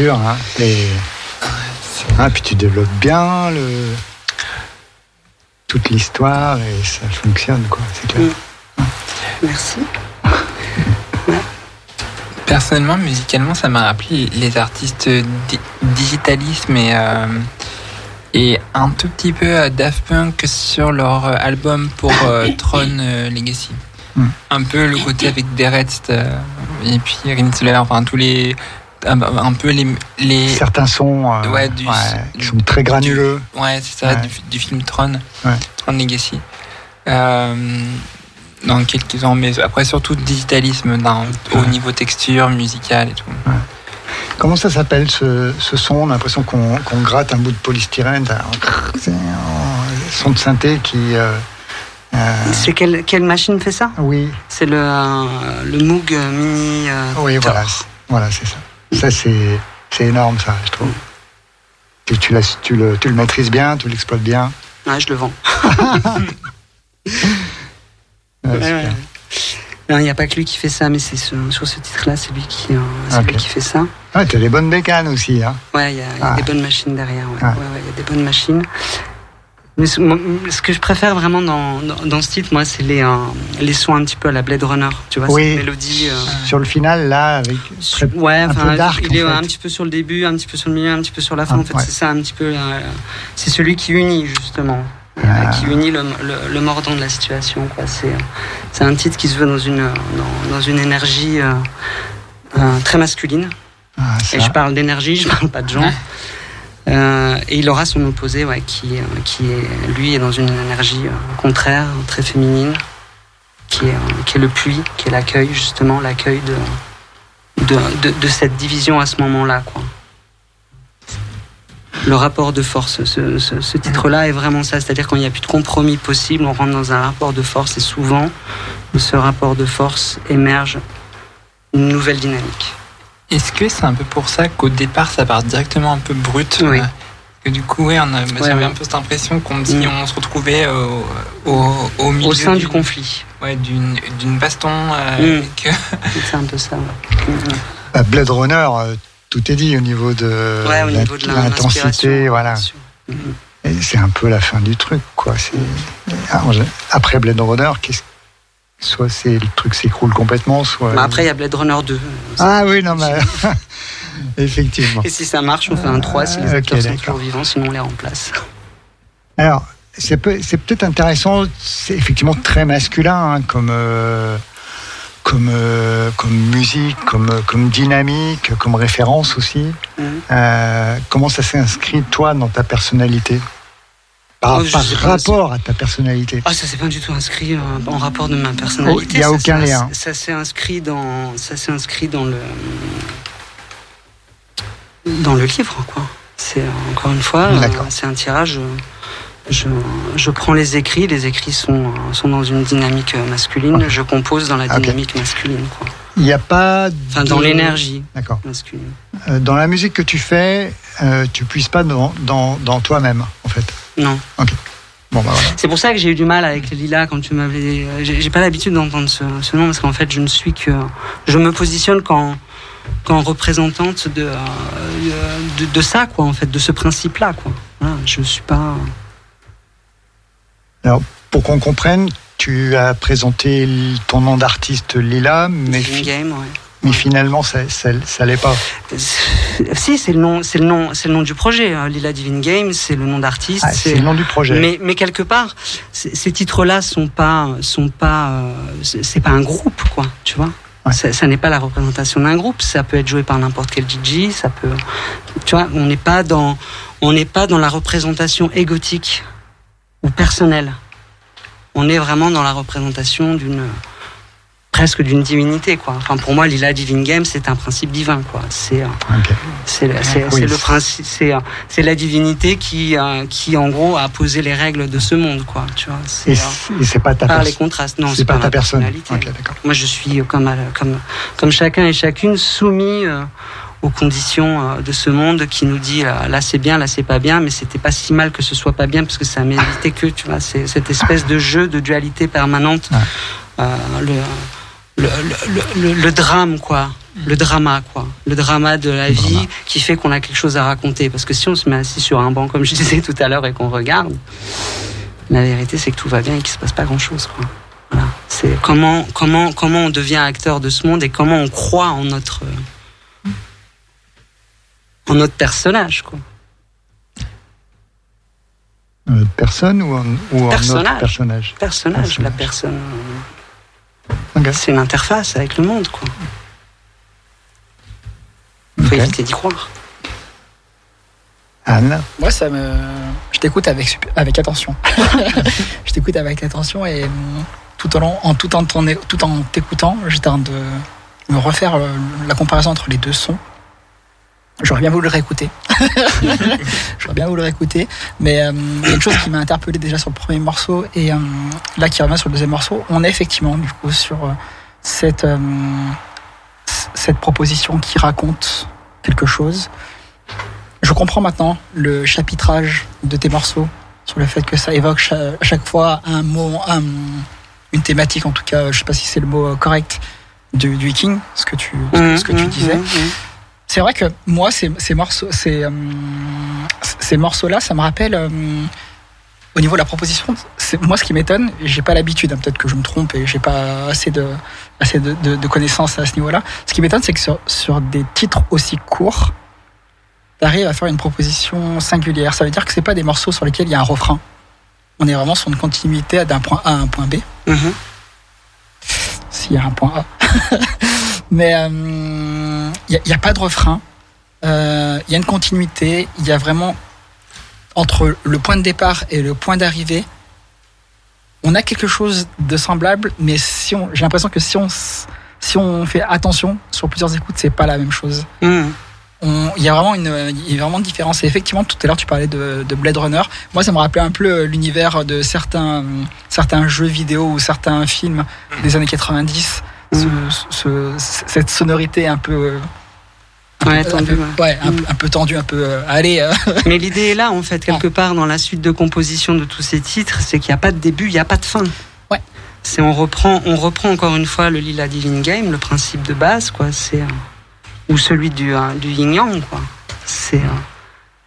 Hein. Les... Ah, puis tu développes bien le... toute l'histoire et ça fonctionne, quoi. C'est clair. Merci. Personnellement, musicalement, ça m'a rappelé les artistes di- digitalisme et, euh, et un tout petit peu Daft Punk sur leur album pour euh, (coughs) Tron euh, Legacy. Hmm. Un peu le côté avec Derest euh, et puis Rinsler, enfin tous les. Un, un peu les. les Certains sons euh, Ouais, du- qui sont très granuleux. Ouais, c'est ça, Ouais. du, du film Tron, Ouais. Tron Legacy. Euh, dans quelques ans, mais après surtout digitalisme dans- au niveau texture, musical et tout. Comment ça s'appelle ce, ce son? On a l'impression qu'on gratte un bout de polystyrène. C'est un son de synthé qui. euh, euh, C'est quelle, quelle machine fait ça? Oui, C'est le, euh, le Moog Mini. euh, oui, voilà, voilà, c'est ça. Ça, c'est c'est énorme, ça, je trouve. Tu, le, tu le maîtrises bien, tu l'exploites bien. Ouais, je le vends. (laughs) Ouais, Ouais, Il n'y a pas que lui qui fait ça, mais c'est ce- sur ce titre-là, c'est lui qui, euh, lui qui fait ça. Ah, tu as des bonnes bécanes aussi. Hein. Ouais, il y a, il y a Ah. des bonnes machines derrière. Ouais, Ah. Ouais, y a des bonnes machines. Mais ce, moi, ce que je préfère vraiment dans, dans, dans ce titre, moi, c'est les, euh, les sons un petit peu à la Blade Runner. Tu vois, Oui. cette mélodie. euh, Sur le final, là, avec très- Ouais, un enfin, peu dark, il est fait. un petit peu sur le début, un petit peu sur le milieu, un petit peu sur la fin. Ah, en fait, ouais. c'est ça un petit peu. euh, c'est celui qui unit justement, euh, Ah. qui unit le, le, le mordant de la situation. Quoi. C'est, c'est un titre qui se veut dans une dans, dans une énergie euh, euh, très masculine. Ah, ça. Et je parle d'énergie, je parle pas de gens. Euh, et il aura son opposé, ouais, qui, euh, qui lui est dans une énergie euh, contraire, très féminine, qui est, qui est le puits, qui est l'accueil justement, l'accueil de, de, de, cette division à ce moment-là. Le rapport de force, ce, ce, ce titre-là est vraiment ça, c'est-à-dire quand il n'y a plus de compromis possible, on rentre dans un rapport de force et souvent, de ce rapport de force émerge une nouvelle dynamique. Est-ce que c'est un peu pour ça qu'au départ ça part directement un peu brut Oui. euh, que du coup, ouais, on a, Ouais, j'avais ouais. un peu cette impression qu'on dit Mm. on se retrouvait au, au, au milieu Au sein du conflit. ouais, d'une, d'une baston. euh, Mm. que- (laughs) C'est un peu ça. ouais. Bah, Blade Runner, euh, tout est dit au niveau de Ouais, au la- niveau de la- l'intensité. Voilà. Et c'est un peu la fin du truc, quoi. C'est- Après Blade Runner, qu'est-ce- soit c'est le truc s'écroule complètement, soit. Bah, après, il y a Blade Runner 2. Ah oui, non, mais. (laughs) Effectivement. Et si ça marche, on fait un 3 si les Ah, acteurs ok, sont toujours vivants, sinon on les remplace. Alors, c'est peut- c'est peut-être intéressant, c'est effectivement très masculin hein, comme, euh, comme, euh, comme musique, comme, comme dynamique, comme référence aussi. Euh, comment ça s'inscrit, toi, dans ta personnalité? Par, Oh, par pas, rapport à ta personnalité Ah, ça s'est pas du tout inscrit euh, en rapport de ma personnalité. Oh, il y a Ça, aucun lien. Ça s'est inscrit dans, ça s'est inscrit dans le, dans le livre, quoi. C'est euh, encore une fois, euh, c'est un tirage. Je, je prends les écrits, les écrits sont, sont dans une dynamique masculine, je compose dans la Ok. dynamique masculine, quoi. Il n'y a pas. Enfin, de- dans l'énergie D'accord. masculine. Euh, dans la musique que tu fais, euh, tu puisses pas dans, dans, dans toi-même, en fait. Non. Bon, bah voilà. C'est pour ça que j'ai eu du mal avec Lila quand tu m'avais. J'ai pas l'habitude d'entendre ce, ce nom parce qu'en fait, je ne suis que. Je me positionne qu'en qu'en représentante de, euh, de, de ça, quoi, en fait, de ce principe-là, quoi. Voilà, je suis pas. Pour qu'on comprenne, tu as présenté ton nom d'artiste Lila, mais, fi- game, ouais. mais finalement, ça, ça, ça l'est pas. Si, c'est le nom, c'est le nom, c'est le nom du projet. hein. Lila Divine Game, c'est le nom d'artiste. Ah, c'est le nom du projet. Mais, mais quelque part, ces titres-là sont pas, sont pas, euh, c'est pas un groupe, quoi. Tu vois. Ouais. Ça, ça n'est pas la représentation d'un groupe. Ça peut être joué par n'importe quel DJ. Ça peut, tu vois. On n'est pas dans, on n'est pas dans la représentation égotique ou personnelle. On est vraiment dans la représentation d'une presque d'une divinité quoi. Enfin pour moi Lila Divine Game c'est un principe divin quoi. C'est euh, Ok. c'est le- Oui. principe c'est euh, c'est la divinité qui euh, qui en gros a posé les règles de ce monde quoi. Tu vois. C'est pas ta par les contrastes. Non, C'est pas pas ta personnalité. Moi, je suis comme, comme, comme chacun et chacune soumis euh, aux conditions euh, de ce monde qui nous dit euh, là c'est bien, là c'est pas bien, mais c'était pas si mal que ce soit pas bien parce que ça méritait que, tu vois, c'est cette espèce de jeu de dualité permanente, Ouais. euh, le, le, le, drame, quoi. le drama, quoi. Le drama de la vie qui fait qu'on a quelque chose à raconter. Parce que si on se met assis sur un banc, comme je disais tout à l'heure, et qu'on regarde, la vérité, c'est que tout va bien et qu'il se passe pas grand chose, quoi. Voilà. C'est comment, comment, comment on devient acteur de ce monde et comment on croit en notre, en notre personnage, quoi. Euh, personne ou en, ou en Personnage. autre personnage Personnage, la personne. Ok. C'est une interface avec le monde, quoi. Faut Ok. éviter d'y croire. Anne Moi, ça me. Je t'écoute avec, avec attention. (laughs) je t'écoute avec attention et tout, au long, en, tout en t'en- tout en t'écoutant, j'étais en train de me refaire euh, la comparaison entre les deux sons. J'aurais bien voulu le réécouter. (laughs) J'aurais bien voulu le réécouter. Mais euh, il y a une chose qui m'a interpellé déjà sur le premier morceau et euh, là qui revient sur le deuxième morceau. On est effectivement, du coup, sur euh, cette, euh, cette proposition qui raconte quelque chose. Je comprends maintenant le chapitrage de tes morceaux sur le fait que ça évoque cha- à chaque fois un mot, un- une thématique en tout cas, je sais pas si c'est le mot correct, du, du viking, ce que tu, ce que- que tu Mmh, disais. mmh, mmh. C'est vrai que moi, ces, ces morceaux, ces, euh, ces morceaux-là, ça me rappelle euh, au niveau de la proposition. Moi, ce qui m'étonne, j'ai pas l'habitude. hein, Peut-être que je me trompe et j'ai pas assez de assez de, de- de connaissances à ce niveau-là. Ce qui m'étonne, c'est que sur, sur des titres aussi courts, tu arrives à faire une proposition singulière. Ça veut dire que c'est pas des morceaux sur lesquels il y a un refrain. On est vraiment sur une continuité d'un point A à un point B Mhm. s'il y a un point A. (laughs) Mais euh, il n'y a, pas de refrain. Euh, Il y a une continuité. Il y a vraiment entre le point de départ et le point d'arrivée, on a quelque chose de semblable, mais si on, j'ai l'impression que si on, si on fait attention sur plusieurs écoutes, c'est pas la même chose. Mmh. On- Il y a vraiment une, y a vraiment une différence. Et effectivement, tout à l'heure, tu parlais de, de Blade Runner. Moi, ça me rappelait un peu l'univers de certains, certains jeux vidéo ou certains films des années 90. Ce- ce- cette sonorité un peu, Ouais, un tendu, peu, ouais. ouais, un, peu- un peu tendue, un peu. euh, allez, euh, (laughs) Mais l'idée est là, en fait, quelque part, dans la suite de composition de tous ces titres, c'est qu'il n'y a pas de début, il n'y a pas de fin. Ouais. C'est on reprend, on reprend encore une fois le Lila Divine Game, le principe de base, quoi. C'est euh, ou celui du, euh, du Yin Yang, quoi. C'est euh,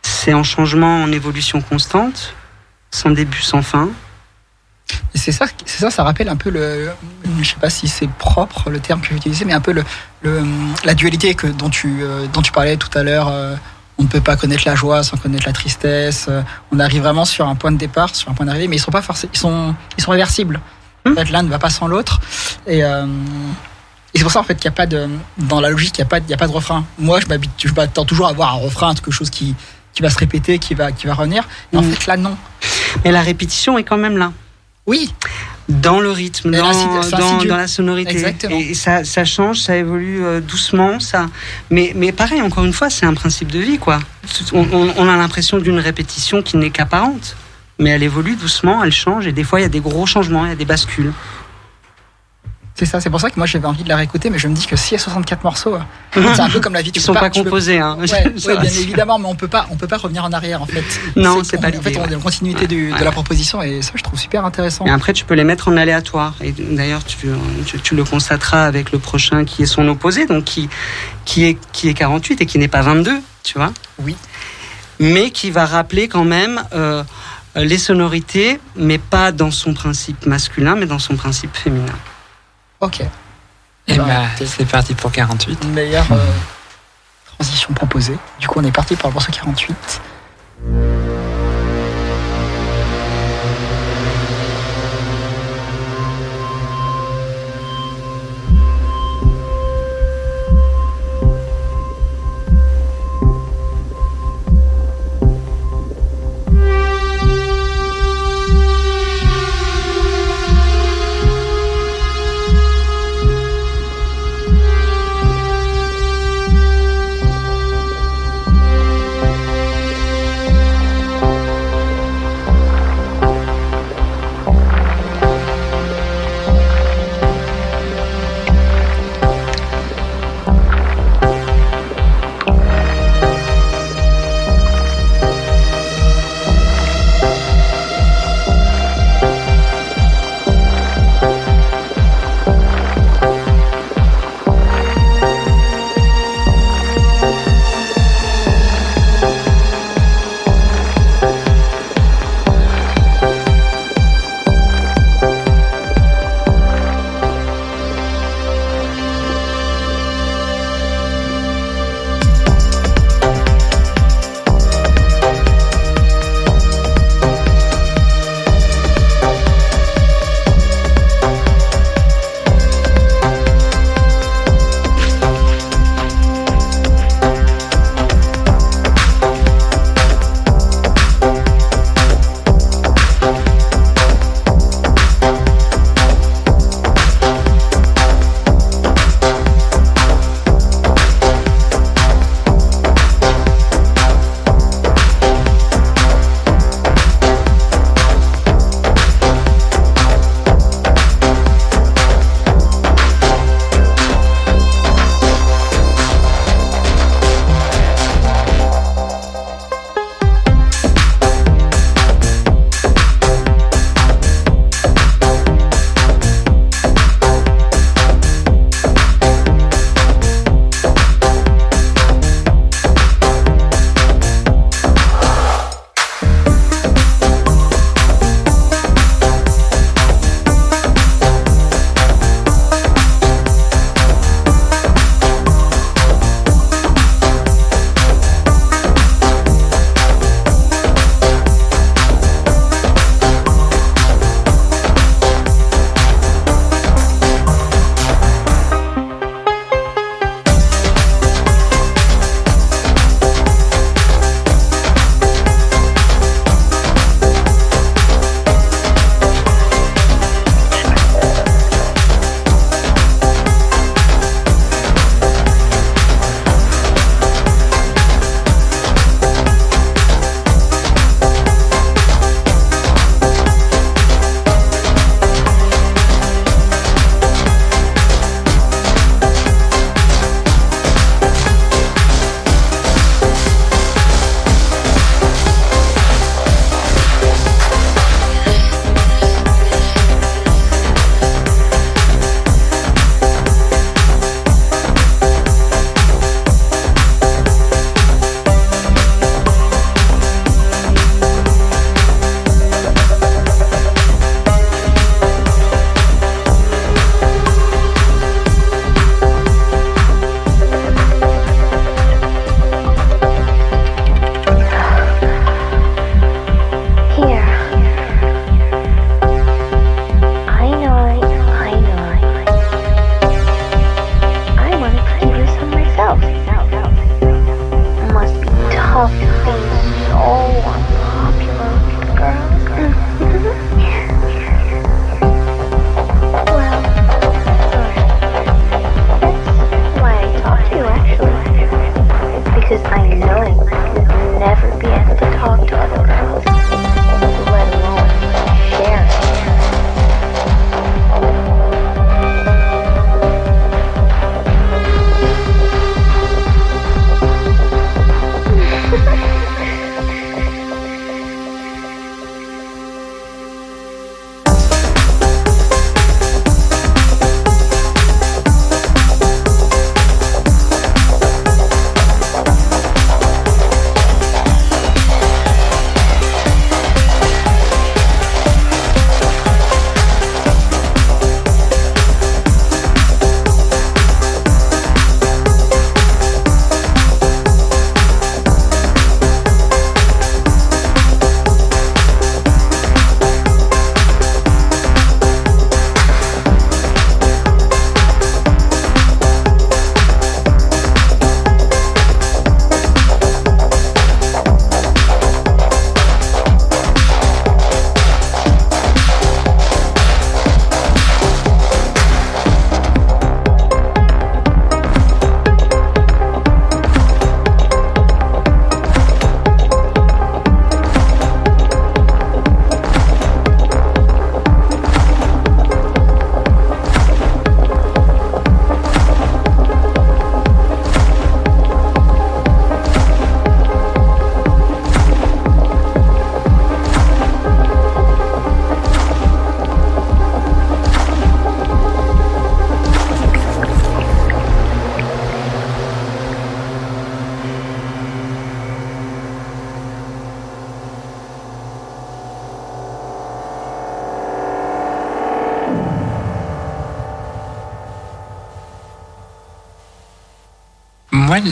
c'est en changement, en évolution constante, sans début, sans fin. C'est ça, c'est ça, ça rappelle un peu le, je sais pas si c'est propre le terme que j'utilisais, mais un peu le, le- la dualité que dont tu euh, dont tu parlais tout à l'heure. euh, on ne peut pas connaître la joie sans connaître la tristesse. euh, on arrive vraiment sur un point de départ, sur un point d'arrivée, mais ils sont pas forcément, ils sont ils sont réversibles. En fait, l'un ne va pas sans l'autre. Et, et c'est pour ça en fait qu'il n'y a pas de dans la logique, il n'y a pas de- il y a pas de refrain. Moi, je m'habite, je m'attends toujours à avoir un refrain, quelque chose qui qui va se répéter, qui va qui va revenir. Et en Mm. fait, là, non. Mais la répétition est quand même là. Oui, dans le rythme, dans, la sonorité. Exactement. Et ça, ça change, ça évolue euh, doucement, ça. Mais, mais pareil, encore une fois, c'est un principe de vie, quoi. On, on- on a l'impression d'une répétition qui n'est qu'apparente, mais elle évolue doucement, elle change, et des fois il y a des gros changements, il y a des bascules. C'est ça, c'est pour ça que moi j'avais envie de la réécouter, mais je me dis que s'il y a 64 morceaux, c'est un peu comme la vie. tu Ils sont pas, tu peux- composés, hein. Ouais, bien évidemment, mais on peut pas, on peut pas revenir en arrière en fait. (laughs) Non, c'est pas En fait, on est en continuité du- de la proposition et ça, je trouve super intéressant. Et après, tu peux les mettre en aléatoire. Et d'ailleurs, tu, tu, tu le constateras avec le prochain qui est son opposé, donc qui, qui, est, qui est 48 et qui n'est pas 22, tu vois. Oui. Mais qui va rappeler quand même euh, les sonorités, mais pas dans son principe masculin, mais dans son principe féminin. Ok. Et Bah, bah, écoutez. c'est parti pour 48. Une meilleure euh, transition proposée. Du coup, on est parti pour le morceau 48.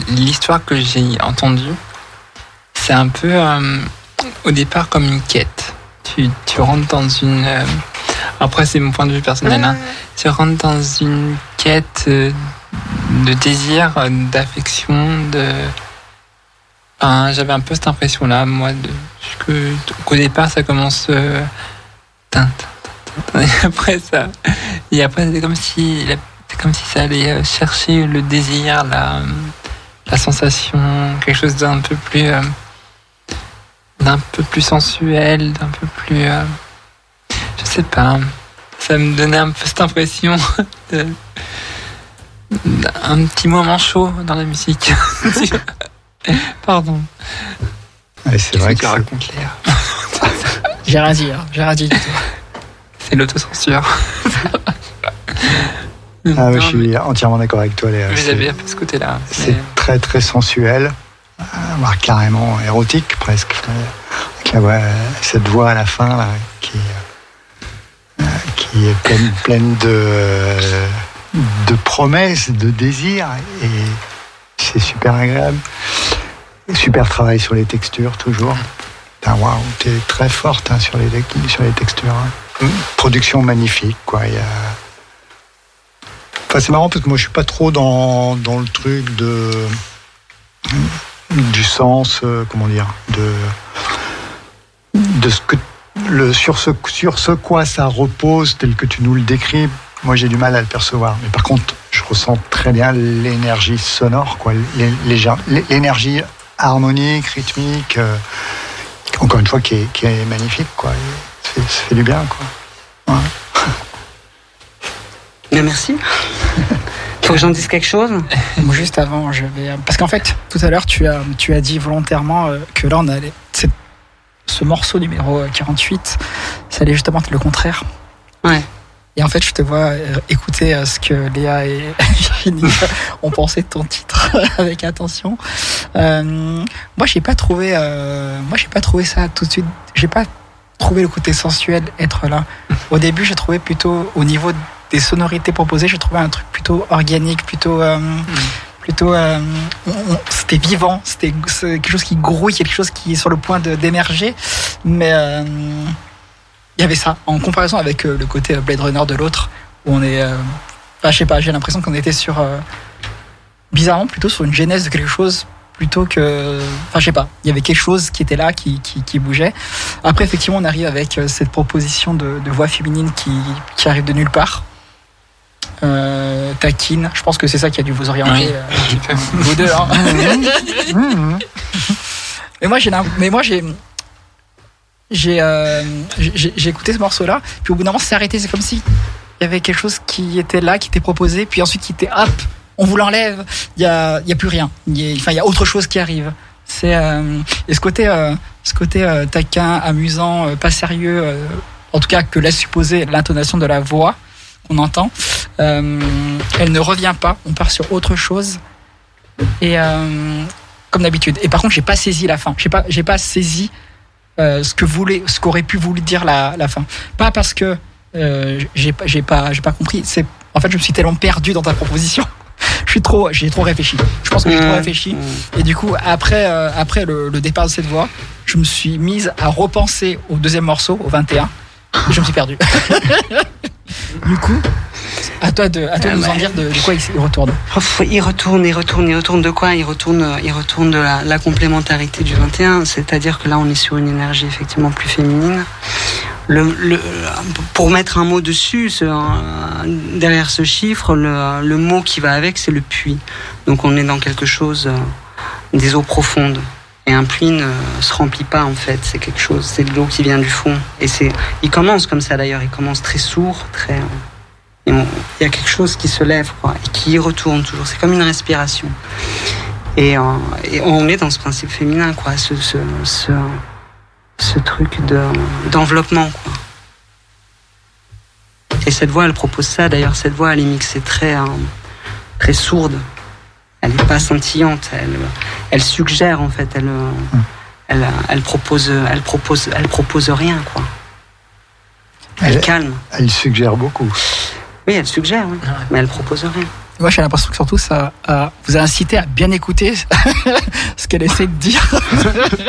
L'histoire que j'ai entendue, c'est un peu euh, au départ comme une quête. Tu, tu rentres dans une. euh, après, c'est mon point de vue personnel. hein. Tu rentres dans une quête euh, de désir, d'affection, de. Enfin, J'avais un peu cette impression-là, moi, de, que, qu'au départ, ça commence. euh, tin, tin, tin, tin, et (laughs) après, ça. Et après, c'est comme si. C'est comme si ça allait chercher le désir, la, la sensation, quelque chose d'un peu plus. euh, d'un peu plus sensuel, d'un peu plus. euh, je sais pas. Ça me donnait un peu cette impression (laughs) de. d'un petit moment chaud dans la musique. (laughs) Pardon. Ouais, c'est Qu'est-ce vrai que Léa J'ai rien dit, hein, j'ai rien dit du tout. C'est l'autocensure. (laughs) Ah, je suis entièrement d'accord avec toi, Léa. un peu ce côté-là. C'est très très sensuel, euh, voire carrément érotique presque. Avec la voix- cette voix à la fin là, qui, euh, qui est pleine, (laughs) pleine de, de promesses, de désirs, et c'est super agréable. Super travail sur les textures toujours. Waouh, t'es très forte hein, sur, les, sur les textures. hein. Production magnifique, quoi. Il y a, C'est marrant parce que moi je suis pas trop dans, dans le truc de du sens, euh, comment dire, de de ce que le sur ce sur ce quoi ça repose tel que tu nous le décris. Moi j'ai du mal à le percevoir, mais par contre je ressens très bien l'énergie sonore, quoi, l'é- l'é- l'énergie harmonique, rythmique, euh, encore une fois qui est, qui est magnifique, quoi. Ça fait, du bien, quoi. Mais merci. Faut que j'en dise quelque chose. Juste avant, je vais. euh, Parce qu'en fait, tout à l'heure, tu as, tu as dit volontairement euh, que là, on allait. Ce morceau numéro euh, 48, ça allait justement être le contraire. Ouais. Et en fait, je te vois euh, écouter euh, ce que Léa et (laughs) Virginie ont pensé de ton titre (laughs) avec attention. Euh, moi, j'ai pas trouvé. euh, moi, j'ai pas trouvé ça tout de suite. J'ai pas trouvé le côté sensuel être là. Au début, j'ai trouvé plutôt au niveau des sonorités proposées, j'ai trouvé un truc plutôt organique, plutôt. euh, Plutôt, euh, c'était vivant, c'était quelque chose qui grouille, quelque chose qui est sur le point d'émerger, mais euh, il y avait ça en comparaison avec le côté Blade Runner de l'autre où on est enfin, je sais pas j'ai l'impression qu'on était sur bizarrement plutôt sur une genèse de quelque chose plutôt que enfin je sais pas il y avait quelque chose qui était là qui, qui, qui bougeait. Après effectivement on arrive avec cette proposition de, de voix féminine qui, qui arrive de nulle part euh, taquine. Je pense que c'est ça qui a dû vous orienter Oui. euh, (laughs) vous deux hein. (laughs) mais moi j'ai mais moi j'ai j'ai euh, j'ai j'ai écouté ce morceau là puis au bout d'un moment c'est arrêté. C'est comme si il y avait quelque chose qui était là qui était proposé puis ensuite qui était hop on vous l'enlève. Il y a il y a plus rien. Il y a- enfin il y a autre chose qui arrive. C'est euh, et ce côté euh, ce côté euh, taquin amusant euh, pas sérieux euh, en tout cas que laisse supposer l'intonation de la voix qu'on entend euh, elle ne revient pas on part sur autre chose et euh, comme d'habitude et par contre j'ai pas saisi la fin j'ai pas j'ai pas saisi euh, ce que voulait, ce qu'aurait pu vouloir dire la, la fin. Pas parce que j'ai pas, j'ai pas, j'ai pas compris. C'est, en fait, je me suis tellement perdu dans ta proposition. (laughs) Je suis trop, j'ai trop réfléchi. Je pense que j'ai trop Mmh. réfléchi. Et du coup, après, après le, le départ de cette voix, je me suis mise à repenser au deuxième morceau, au 21. Et je me suis perdu. (laughs) du coup, à toi de, à toi de nous en dire de, de quoi il retourne. Oh, Il retourne, il retourne, il retourne de quoi? Il retourne, il retourne de la, la complémentarité du 21, c'est-à-dire que là on est sur une énergie effectivement plus féminine. Le, le- pour mettre un mot dessus, ce- derrière ce chiffre, le, le mot qui va avec, c'est le puits. Donc on est dans quelque chose euh, des eaux profondes. Et un puits ne se remplit pas en fait, c'est quelque chose, c'est de l'eau qui vient du fond. Et c'est, il commence comme ça d'ailleurs, il commence très sourd, très. On- il y a quelque chose qui se lève, quoi, et qui retourne toujours. C'est comme une respiration. Et, euh, et on est dans ce principe féminin, quoi, ce, truc de, d'enveloppement, quoi. Et cette voix, elle propose ça. D'ailleurs, cette voix, elle est mixée très, euh, très sourde. Elle n'est pas scintillante. Elle, elle suggère, en fait. Elle, euh, elle, elle propose, elle propose, elle propose rien, quoi. Elle Elle- calme. Elle suggère beaucoup. Oui, elle suggère, oui. mais elle propose rien. Moi, j'ai l'impression que surtout ça a- vous a incité à bien écouter (laughs) ce qu'elle essaie de dire.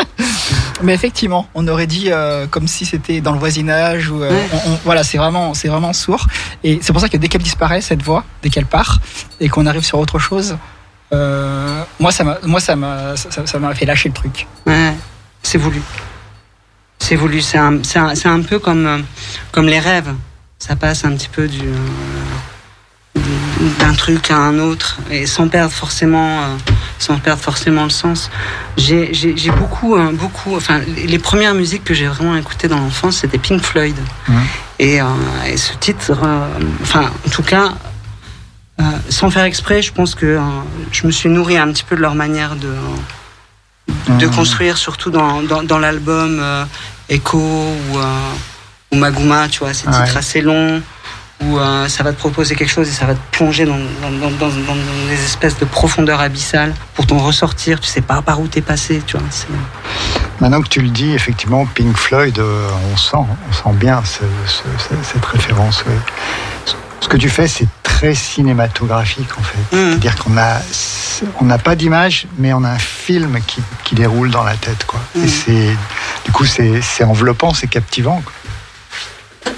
(laughs) Mais effectivement, on aurait dit euh, comme si c'était dans le voisinage ou euh, Ouais. on- on- voilà, c'est vraiment, c'est vraiment sourd. Et c'est pour ça que dès qu'elle disparaît cette voix, dès qu'elle part et qu'on arrive sur autre chose, euh, moi ça m'a, moi ça m'a, ça- m'a fait lâcher le truc. Ouais, c'est voulu. C'est voulu. C'est un, c'est un, c'est un peu comme, comme les rêves. Ça passe un petit peu du, euh, d'un truc à un autre et sans perdre forcément, euh, sans perdre forcément le sens. J'ai, j'ai, j'ai beaucoup, beaucoup. Enfin, les premières musiques que j'ai vraiment écoutées dans l'enfance, c'était Pink Floyd. Et, euh, et ce titre, euh, enfin, en tout cas. Euh, sans faire exprès, je pense que euh, je me suis nourri un petit peu de leur manière de, de Mhm. construire, surtout dans, dans, dans l'album euh, Echo ou, euh, ou Maguma, tu vois, ces titres Ouais. assez longs où euh, ça va te proposer quelque chose et ça va te plonger dans, dans, dans, des espèces de profondeur abyssale pour t'en ressortir, tu sais pas par où t'es passé, tu vois. Maintenant que tu le dis, effectivement, Pink Floyd, euh, on sent, on sent bien ce- ce- ce- cette référence. ouais. Ce- que tu fais, c'est très cinématographique en fait. Mhm. C'est-à-dire qu'on a, on n'a pas d'image, mais on a un film qui, qui déroule dans la tête, quoi. Et c'est, du coup, c'est, c'est enveloppant, c'est captivant. quoi.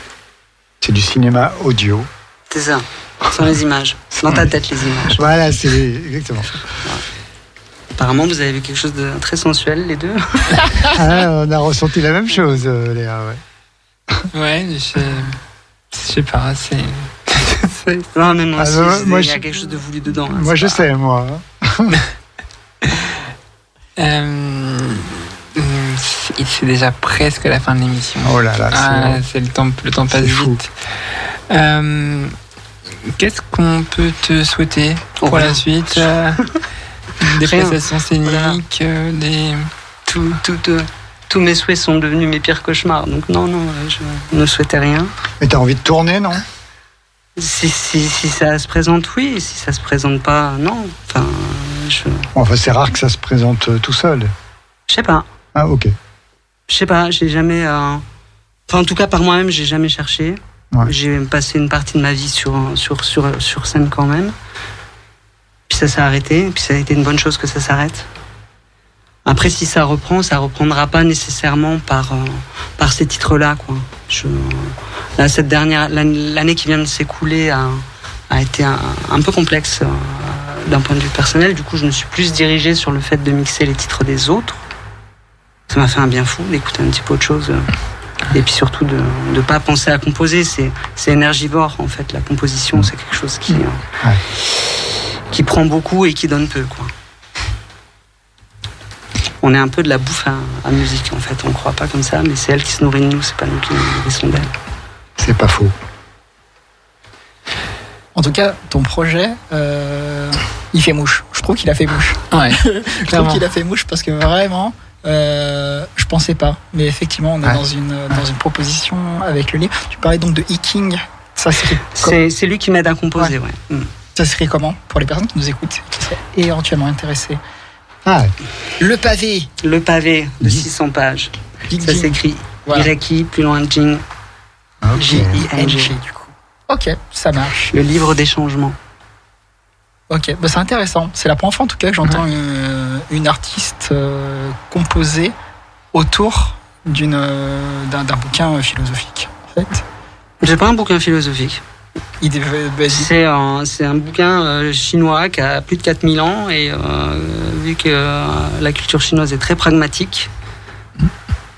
C'est du cinéma audio. C'est ça, sans les images, dans ta tête les images. Voilà, c'est exactement. Apparemment, vous avez vu quelque chose de très sensuel, les deux. (laughs) Ah, on a ressenti la même chose, euh, Léa. Ouais. Ouais, je, je sais pas, c'est. (laughs) c'est- Non, mais moi Ah, aussi, non, c'est- moi, il y a je- quelque chose de voulu dedans. hein, Moi, je pas- sais, moi. (laughs) Euh, c'est c'est déjà presque la fin de l'émission. Oh là là, c'est- Ah, le temps, le temps passe vite. Euh, Qu'est-ce qu'on peut te souhaiter Oh, pour la rien. suite euh, (laughs) Des Rien. prestations scéniques, euh, des. tout, tout, euh, tous mes souhaits sont devenus mes pires cauchemars. Donc non, non, euh, je ne souhaitais rien. Mais t'as envie de tourner, non? Si, si, si ça se présente, oui. Si ça se présente pas, non. Enfin, je, Enfin, c'est rare que ça se présente euh, tout seul. je sais pas. Ah, ok. Je sais pas. J'ai jamais. euh, Enfin, en tout cas, par moi-même, j'ai jamais cherché. Ouais. J'ai passé une partie de ma vie sur, sur, sur, sur scène quand même. Puis ça s'est arrêté. Puis ça a été une bonne chose que ça s'arrête. Après, si ça reprend, ça reprendra pas nécessairement par, euh, par ces titres-là. Quoi. Je, là, cette dernière, l'année qui vient de s'écouler a, a été un, un peu complexe euh, d'un point de vue personnel. Du coup, je me suis plus dirigé sur le fait de mixer les titres des autres. Ça m'a fait un bien fou d'écouter un petit peu autre chose. Et puis surtout de ne pas penser à composer. C'est c'est énergivore, en fait. La composition, c'est quelque chose qui, euh, Ouais. qui prend beaucoup et qui donne peu. Quoi. On est un peu de la bouffe à, à musique, en fait. On ne croit pas comme ça, mais c'est elle qui se nourrit de nous, c'est pas nous qui nous nourrissons d'elle. C'est pas faux. En tout cas, ton projet, euh, il fait mouche. Je trouve qu'il a fait mouche. Ouais, (laughs) Je trouve qu'il a fait mouche parce que vraiment, euh, je pensais pas. Mais effectivement, on est Ouais. dans une dans une proposition avec le livre. Tu parlais donc de Hiking. Ça C'est c'est lui qui m'aide à composer, ouais. Mm. ça serait comment pour les personnes qui nous écoutent, qui seraient éventuellement intéressées Ah, Le pavé. Le pavé de Mhm. 600 pages. Ça s'écrit Voilà. Iraki, plus loin Jing. J-I-N-G. Du coup. Ok, ça marche. Le livre des changements. Ok, bah, c'est intéressant. C'est la première fois en tout cas que j'entends une, une artiste euh, composer autour d'une euh, d'un d'un bouquin philosophique. En fait, C'est pas un bouquin philosophique. C'est un, c'est un bouquin euh, chinois qui a plus de 4000 ans et euh, vu que euh, la culture chinoise est très pragmatique,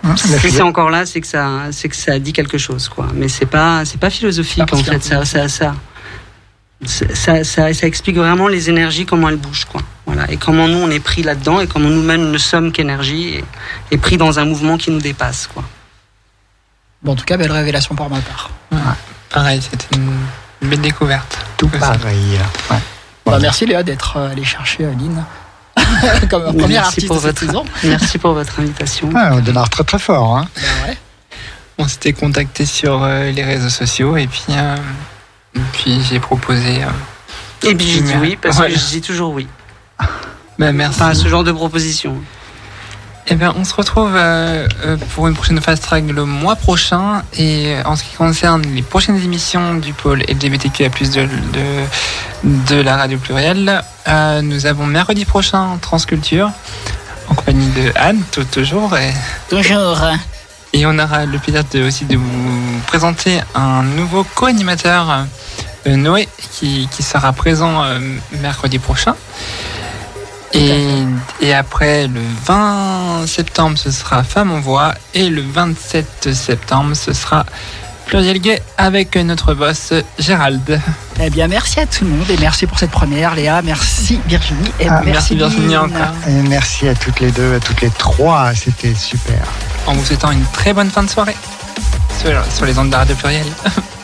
Hein, si c'est philo- encore là, c'est que ça, c'est que ça dit quelque chose, quoi. Mais c'est pas, c'est pas philosophique en fait. Ça, ça, ça, ça, ça, ça- ça explique vraiment les énergies, comment elles bougent, quoi. Voilà. Et comment nous on est pris là-dedans et comment nous-mêmes ne sommes qu'énergie et, et pris dans un mouvement qui nous dépasse, quoi. bon, en tout cas, belle révélation pour ma part. Pareil, c'était une belle découverte. Tout pareil. Ouais. Bah, merci Léa d'être euh, allée chercher euh, Lynn (laughs) comme première Merci artiste pour de cette votre, saison. (laughs) merci pour votre invitation. Ah, on démarre très très fort. Hein. Bah ouais. On s'était contacté sur euh, les réseaux sociaux et puis, euh, et puis j'ai proposé. euh, Et puis j'ai dit oui parce que je dis toujours oui. bah, merci. Enfin, à ce genre de proposition. Eh bien, on se retrouve euh, euh, pour une prochaine Fast Track le mois prochain. Et en ce qui concerne les prochaines émissions du pôle LGBTQIA+, de, de, de la radio plurielle, euh, nous avons mercredi prochain Transculture, en compagnie de Anne, tout, toujours. Et, Toujours. et on aura le plaisir de, aussi de vous présenter un nouveau co-animateur, euh, Noé, qui, qui sera présent mercredi prochain. Et, et après, le 20 septembre, ce sera Femme en Voix. Et le 27 septembre, ce sera Pluriel Gay avec notre boss Gérald. Eh bien, merci à tout le monde et merci pour cette première, Léa. Merci Virginie et Ah, merci, Virginie, Lynn. encore. Et merci à toutes les deux, à toutes les trois, c'était super. En vous souhaitant une très bonne fin de soirée sur, sur les ondes de radio pluriel. (laughs)